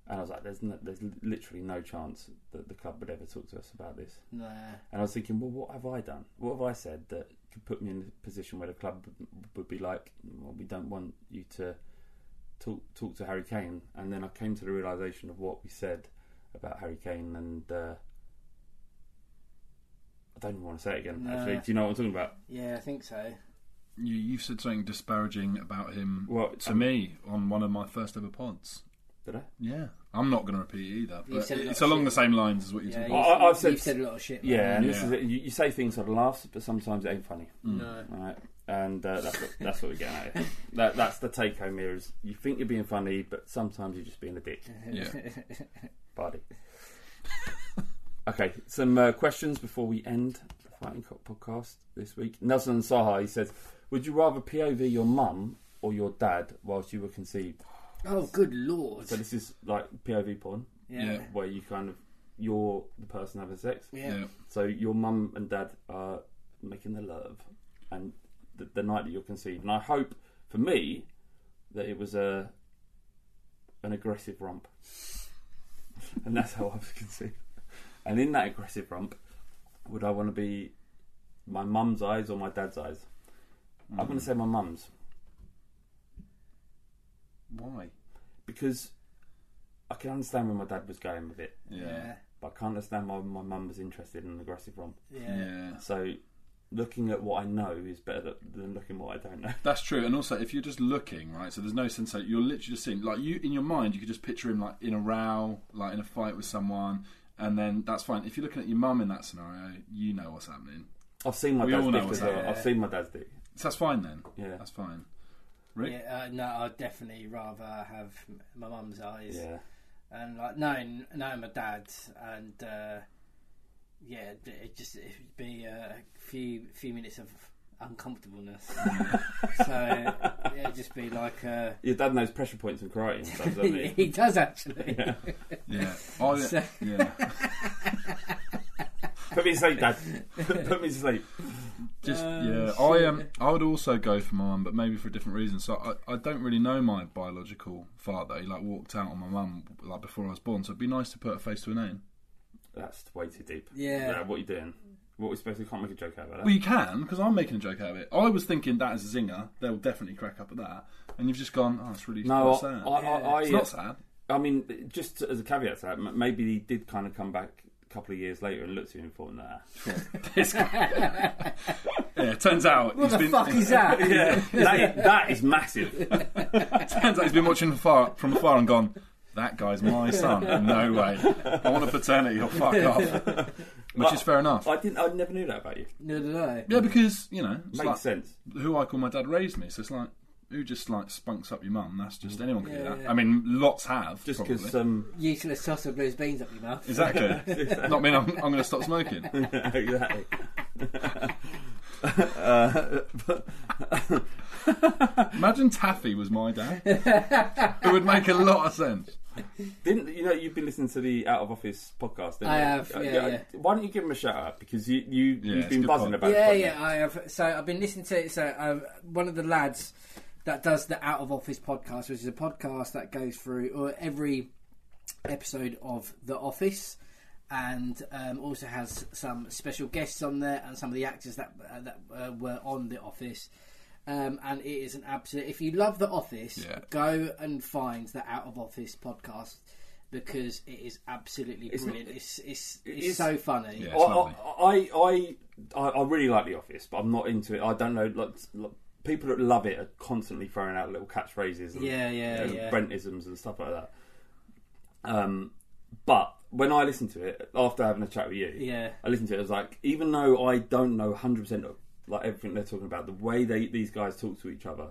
Speaker 1: And I was like, "There's no, there's literally no chance that the club would ever talk to us about this."
Speaker 6: Nah.
Speaker 1: And I was thinking, well, what have I done? What have I said that could put me in a position where the club would, would be like, well, we don't want you to talk talk to Harry Kane. And then I came to the realization of what we said about Harry Kane, and uh, I don't even want to say it again.
Speaker 6: No.
Speaker 1: Actually, do you know what I'm talking about?
Speaker 6: Yeah, I think so.
Speaker 7: You, you've said something disparaging about him
Speaker 1: Well,
Speaker 7: to
Speaker 1: um,
Speaker 7: me on one of my first ever pods.
Speaker 1: Did I?
Speaker 7: Yeah, I'm not going to repeat it either. But
Speaker 6: said a lot
Speaker 7: it's along
Speaker 6: shit.
Speaker 7: the same lines as what you're
Speaker 6: Yeah,
Speaker 7: talking
Speaker 6: you,
Speaker 7: about.
Speaker 1: I- I've said-
Speaker 6: you've said a lot of shit.
Speaker 1: Yeah,
Speaker 6: man.
Speaker 1: and
Speaker 7: Yeah.
Speaker 1: this is it. You, you say things that the laughs, but sometimes it ain't funny.
Speaker 6: No.
Speaker 1: Right, and uh, that's what, that's what we're getting at. Here. That that's the take home here. Is you think you're being funny, but sometimes you're just being a dick.
Speaker 7: Yeah.
Speaker 1: Buddy. okay, some uh, questions before we end the Fighting Cock podcast this week. Nelson Saha, he says, Would you rather POV your mum or your dad whilst you were conceived?
Speaker 6: Oh, good lord.
Speaker 1: So this is like POV porn,
Speaker 6: yeah.
Speaker 7: Yeah.
Speaker 1: where you kind of, you're the person having sex.
Speaker 6: Yeah.
Speaker 7: Yeah.
Speaker 1: So your mum and dad are making the love, and the, the night that you're conceived. And I hope, for me, that it was a an aggressive romp, and that's how I was conceived. And in that aggressive romp, would I want to be my mum's eyes or my dad's eyes? I'm going to say my mum's
Speaker 7: Why?
Speaker 1: because I can understand where my dad was going with it,
Speaker 7: Yeah.
Speaker 1: but I can't understand why my mum was interested in an aggressive romp.
Speaker 6: Yeah.
Speaker 7: Yeah.
Speaker 1: So, looking at what I know is better th- than looking at what I don't know.
Speaker 7: That's true, and also if you're just looking, right? So there's no sense that you're literally just seeing, like you in your mind, you could just picture him like in a row, like in a fight with someone, and then that's fine. If you're looking at your mum in that scenario, you know what's happening,
Speaker 1: I've seen my
Speaker 7: We
Speaker 1: dad's
Speaker 7: all know
Speaker 1: dick
Speaker 7: what's
Speaker 1: as well.
Speaker 6: happening.
Speaker 1: I've seen my dad's dick.
Speaker 7: So that's fine then.
Speaker 1: Yeah.
Speaker 7: that's fine. Rick,
Speaker 6: Yeah, uh, no, I'd definitely rather have m- my mum's eyes.
Speaker 1: Yeah.
Speaker 6: And like knowing, knowing my dad, and uh, yeah, it it just it'd be a few few minutes of uncomfortableness. so yeah, it'd just be like uh,
Speaker 1: Your dad knows pressure points and karate and stuff, doesn't he?
Speaker 6: he does actually.
Speaker 7: yeah, Yeah. I,
Speaker 6: So-
Speaker 7: yeah.
Speaker 1: Put me to sleep, Dad. Put me to sleep.
Speaker 7: Just
Speaker 6: Uh,
Speaker 7: yeah, I um, I would also go for mine, but maybe for a different reason. So I, I don't really know my biological father. He like walked out on my mum like before I was born. So it'd be nice to put a face to a name.
Speaker 1: That's way too deep.
Speaker 6: Yeah.
Speaker 1: what are you doing? What we supposed to can't make a joke out of that.
Speaker 7: Well, you can because I'm making a joke out of it. I was thinking that is a zinger. They'll definitely crack up at that, and you've just gone. Oh, it's really
Speaker 1: no, I,
Speaker 7: sad.
Speaker 1: I, I, I,
Speaker 7: it's not sad.
Speaker 1: I mean, just as a caveat to that, maybe he did kind of come back a couple of years later and looked at him and thought, nah.
Speaker 7: This guy- yeah, it turns out
Speaker 6: What
Speaker 7: he's
Speaker 6: the
Speaker 7: been,
Speaker 6: fuck is that?
Speaker 1: yeah, that is, that is massive.
Speaker 7: turns out he's been watching from afar, from afar and gone. That guy's my son. No way. I want a paternity or fuck off. Which is fair enough.
Speaker 1: I didn't. I never knew that about you.
Speaker 6: No, no, no.
Speaker 7: Yeah, because you know, it's
Speaker 1: Makes
Speaker 7: like
Speaker 1: sense.
Speaker 7: who I call my dad raised me. So it's like who just like spunks up your mum. That's just anyone can do
Speaker 6: Yeah,
Speaker 7: that.
Speaker 6: yeah.
Speaker 7: I mean, lots have.
Speaker 1: Just
Speaker 7: probably.
Speaker 1: because um,
Speaker 6: Useless sauce of blues beans up your mouth.
Speaker 7: Exactly. Not mean I'm, I'm going to stop smoking.
Speaker 1: exactly. Uh, but,
Speaker 7: Imagine Taffy was my dad. it would make a lot of sense.
Speaker 1: didn't you know you've been listening to the Out of Office podcast? Didn't
Speaker 6: I
Speaker 1: you?
Speaker 6: have,
Speaker 1: Uh,
Speaker 6: yeah, yeah.
Speaker 1: Why don't you give him a shout out because you you
Speaker 7: Yeah,
Speaker 1: you've been
Speaker 7: good
Speaker 1: buzzing
Speaker 7: pod.
Speaker 1: about
Speaker 6: yeah,
Speaker 1: the
Speaker 6: yeah, I have. So I've been listening to it. so um, one of the lads that does the Out of Office podcast, which is a podcast that goes through uh, every episode of The Office, and um, also has some special guests on there and some of the actors that uh, that uh, were on The Office. Um, and it is an absolute. If you love The Office,
Speaker 7: Yeah.
Speaker 6: go and find the Out of Office podcast because it is absolutely
Speaker 1: It's-
Speaker 6: brilliant. It's it's, it's,
Speaker 1: it's-
Speaker 6: so funny.
Speaker 7: Yeah.
Speaker 1: I,
Speaker 7: It's lovely.
Speaker 1: I, I, I, I really like The Office, but I'm not into it. I don't know. Like, like, people that love it are constantly throwing out little catchphrases, and,
Speaker 6: Yeah, yeah,
Speaker 1: and
Speaker 6: yeah.
Speaker 1: Brentisms and stuff like that. Um, but when I listened to it after having a chat with you,
Speaker 6: Yeah.
Speaker 1: I listened to it. I was like, even though I don't know 100 percent of like everything they're talking about, the way they these guys talk to each other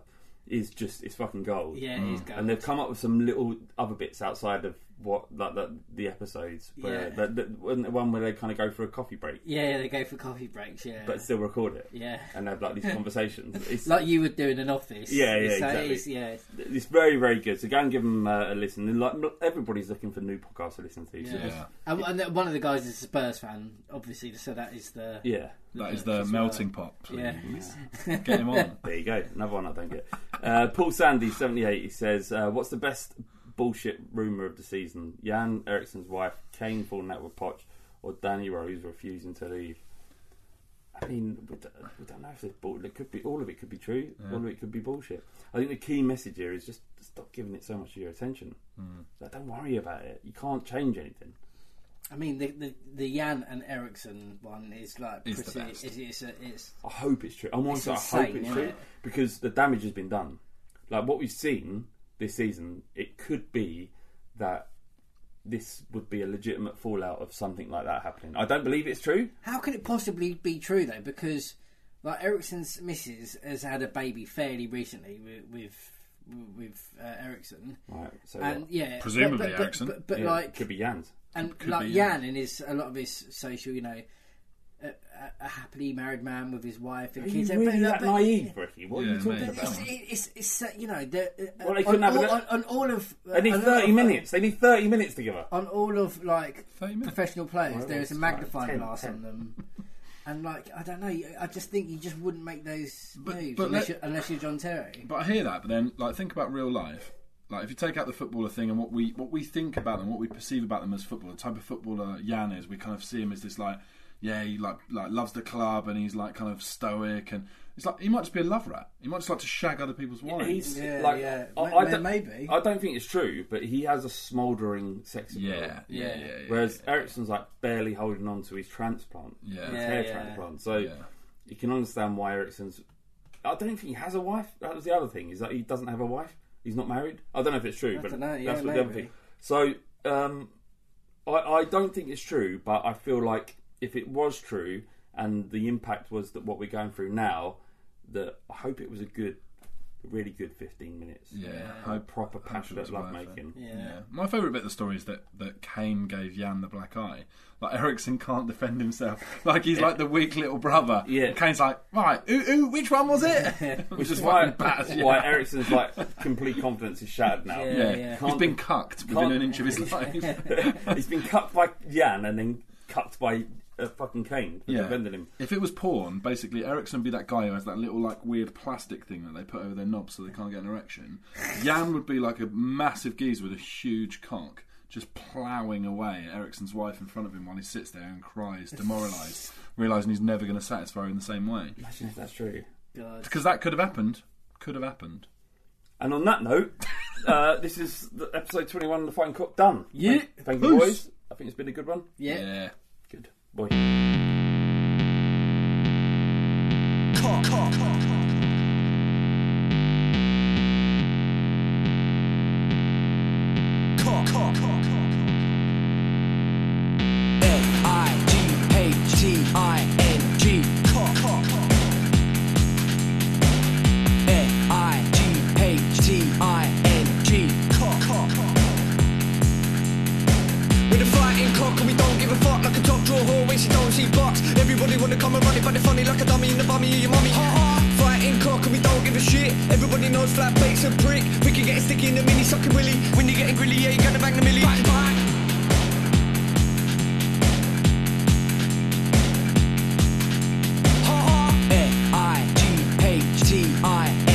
Speaker 1: is just it's fucking gold.
Speaker 6: Yeah, it is mm. gold.
Speaker 1: And they've come up with some little other bits outside of what like the, the episodes. Where
Speaker 6: Yeah.
Speaker 1: the, the, wasn't there one where they kind of go for a coffee break,
Speaker 6: Yeah, they go for coffee breaks. Yeah,
Speaker 1: but still record it.
Speaker 6: Yeah.
Speaker 1: and have like these conversations. It's
Speaker 6: like you would do in an office.
Speaker 1: Yeah, yeah,
Speaker 6: so
Speaker 1: exactly.
Speaker 6: It is, yeah,
Speaker 1: It's very, very good. So go and give them uh, a listen. And, like everybody's looking for new podcasts to listen to. So
Speaker 6: yeah.
Speaker 1: just-
Speaker 6: And, and then one of the guys is a Spurs fan, obviously. So that is the
Speaker 1: yeah.
Speaker 7: That is the
Speaker 6: as
Speaker 7: melting
Speaker 6: well.
Speaker 7: pot.
Speaker 6: Yeah.
Speaker 7: Please. Get him on.
Speaker 1: There you go. Another one I don't get. Uh, Paul Sandy, 78, he says, uh, What's the best bullshit rumour of the season? Jan Eriksen's wife, Kane falling out with Poch, or Danny Rose refusing to leave? I mean, we don't, we don't know if it's bull. It could be all of it could be true. All of it could be bullshit. I think the key message here is just stop giving it so much of your attention. Hmm. Like, don't worry about it. You can't change anything.
Speaker 6: I mean, the the, the Jan and Eriksen one is like
Speaker 7: It's the
Speaker 6: pretty-
Speaker 7: best.
Speaker 6: It's, it's, a, it's
Speaker 1: I hope it's true. I'm
Speaker 6: It's
Speaker 1: honest. I hope it's true
Speaker 6: it?
Speaker 1: because the damage has been done. Like what we've seen this season, it could be that this would be a legitimate fallout of something like that happening. I don't believe it's true.
Speaker 6: How can it possibly be true though? Because like Eriksen's missus has had a baby fairly recently with with, with uh, Eriksen,
Speaker 1: Right. So
Speaker 6: and
Speaker 1: what?
Speaker 6: yeah,
Speaker 7: Presumably
Speaker 6: but, but,
Speaker 7: Eriksen.
Speaker 6: but, but
Speaker 1: Yeah,
Speaker 6: like
Speaker 1: could be Jan's.
Speaker 6: and
Speaker 7: could
Speaker 6: like
Speaker 7: be,
Speaker 6: Jan
Speaker 7: yeah.
Speaker 6: in his a lot of his social, you know, a, a, a happily married man with his wife and
Speaker 1: Are
Speaker 6: kids.
Speaker 1: you really that naive, Ricky? What are
Speaker 7: Yeah,
Speaker 1: you talking
Speaker 7: mate.
Speaker 6: It's,
Speaker 1: about?
Speaker 6: it's, it's, uh, you know, the, uh,
Speaker 1: Well, they
Speaker 6: on,
Speaker 1: couldn't have
Speaker 6: all,
Speaker 1: a-
Speaker 6: on, on all of
Speaker 1: They need
Speaker 6: on all
Speaker 1: 30
Speaker 6: of-
Speaker 1: minutes. They need 30 minutes together.
Speaker 6: on all of like
Speaker 7: 30 minutes.
Speaker 6: professional players,
Speaker 1: Well,
Speaker 6: there is a
Speaker 1: it's
Speaker 6: magnifying
Speaker 1: like 10,
Speaker 6: glass
Speaker 1: 10.
Speaker 6: on them, and like I don't know, I just think you just wouldn't make those
Speaker 7: But-
Speaker 6: moves
Speaker 7: but
Speaker 6: unless,
Speaker 7: let-
Speaker 6: you're, unless you're John Terry.
Speaker 7: But I hear that, but then like think about real life. Like if you take out the footballer thing and what we what we think about them, what we perceive about them as footballer, the type of footballer Jan is, we kind of see him as this like, yeah, he like like loves the club and he's like kind of stoic and it's like he might just be a love rat. He might just like to shag other people's wives.
Speaker 1: He's
Speaker 6: Yeah,
Speaker 1: like,
Speaker 6: yeah.
Speaker 1: I,
Speaker 6: Ma-
Speaker 1: I don't,
Speaker 6: maybe.
Speaker 1: I don't think it's true, but he has a smouldering sex appeal.
Speaker 7: yeah, yeah, yeah, yeah.
Speaker 1: Whereas Eriksen's like barely holding on to his transplant,
Speaker 7: Yeah.
Speaker 1: his
Speaker 7: Yeah,
Speaker 1: hair
Speaker 6: yeah.
Speaker 1: transplant. So
Speaker 7: Yeah.
Speaker 1: you can understand why Eriksen's. I don't think he has a wife. That was the other thing. Is that he doesn't have a wife. He's not married. I don't know if it's true,
Speaker 6: I
Speaker 1: but
Speaker 6: dunno, yeah,
Speaker 1: that's what the other thing. So um, I, I don't think it's true, but I feel like if it was true and the impact was that what we're going through now, that I hope it was a good, really good fifteen minutes.
Speaker 7: Yeah,
Speaker 1: a proper passionate
Speaker 7: was
Speaker 1: love making.
Speaker 6: Yeah.
Speaker 7: Yeah. My favourite bit of the story is that, that Kane gave Jan the black eye. Like Eriksen can't defend himself. Like he's like the weak little brother.
Speaker 1: Yeah.
Speaker 7: And Kane's like, right, ooh, ooh, which one was it?
Speaker 1: Which is why,
Speaker 7: batters Jan.
Speaker 1: why Eriksen's like complete confidence is shattered now.
Speaker 6: Yeah,
Speaker 7: Yeah,
Speaker 6: yeah.
Speaker 7: he's
Speaker 1: Can't-
Speaker 7: been cucked within an inch of his life.
Speaker 1: He's been cut by Jan and then cut by uh, fucking Kane for
Speaker 7: Yeah.
Speaker 1: defending him.
Speaker 7: If it was porn, basically Eriksen would be that guy who has that little like weird plastic thing that they put over their knobs so they can't get an erection. Jan would be like a massive geezer with a huge cock, just ploughing away at Eriksen's wife in front of him while he sits there and cries, demoralised, realising he's never going to satisfy her in the same way.
Speaker 1: Imagine if that's true.
Speaker 7: Because that could have happened. Could have happened.
Speaker 1: And on that note, uh, this is the episode 21 of The Fighting Cock done.
Speaker 6: Yeah.
Speaker 1: Thank, thank you,
Speaker 7: Peace.
Speaker 1: boys. I think it's been a good one.
Speaker 6: Yeah.
Speaker 7: Yeah.
Speaker 1: Boy.
Speaker 5: F-I-G-H-T-I-N-G don't give a fuck Like a top draw whore when she don't see bucks. Everybody wanna come and run it but they're funny like a dummy in the bummy of your mummy. Fighting cock and we don't give a shit. Everybody knows flat bait's a prick. We can get sticky in the mini sucking willy. When you're getting grilly yeah you're gonna bang the millie. Bang bang. F-I-G-H-T-I-N-G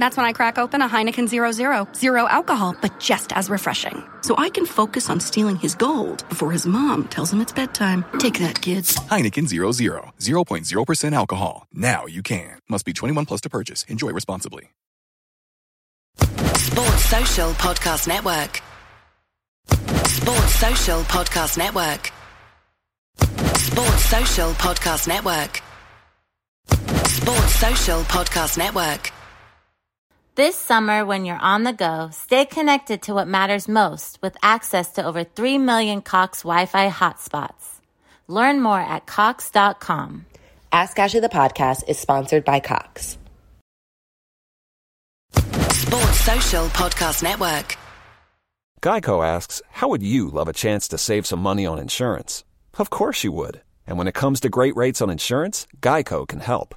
Speaker 8: That's when I crack open a Heineken Zero Zero. Zero alcohol, but just as refreshing. So I can focus on stealing his gold before his mom tells him it's bedtime. Take that, kids.
Speaker 9: Heineken 0 0, 0.0% alcohol. Now you can. Must be 21 plus to purchase. Enjoy responsibly.
Speaker 4: Sports Social Podcast Network. Sports Social Podcast Network. Sports Social Podcast Network. Sports Social Podcast Network.
Speaker 10: This summer, when you're on the go, stay connected to what matters most with access to over 3 million Cox Wi Fi hotspots. Learn more at Cox.com.
Speaker 11: Ask Ashley the podcast is sponsored by Cox.
Speaker 4: Sports Social Podcast Network.
Speaker 12: Geico asks, How would you love a chance to save some money on insurance? Of course you would. And when it comes to great rates on insurance, Geico can help.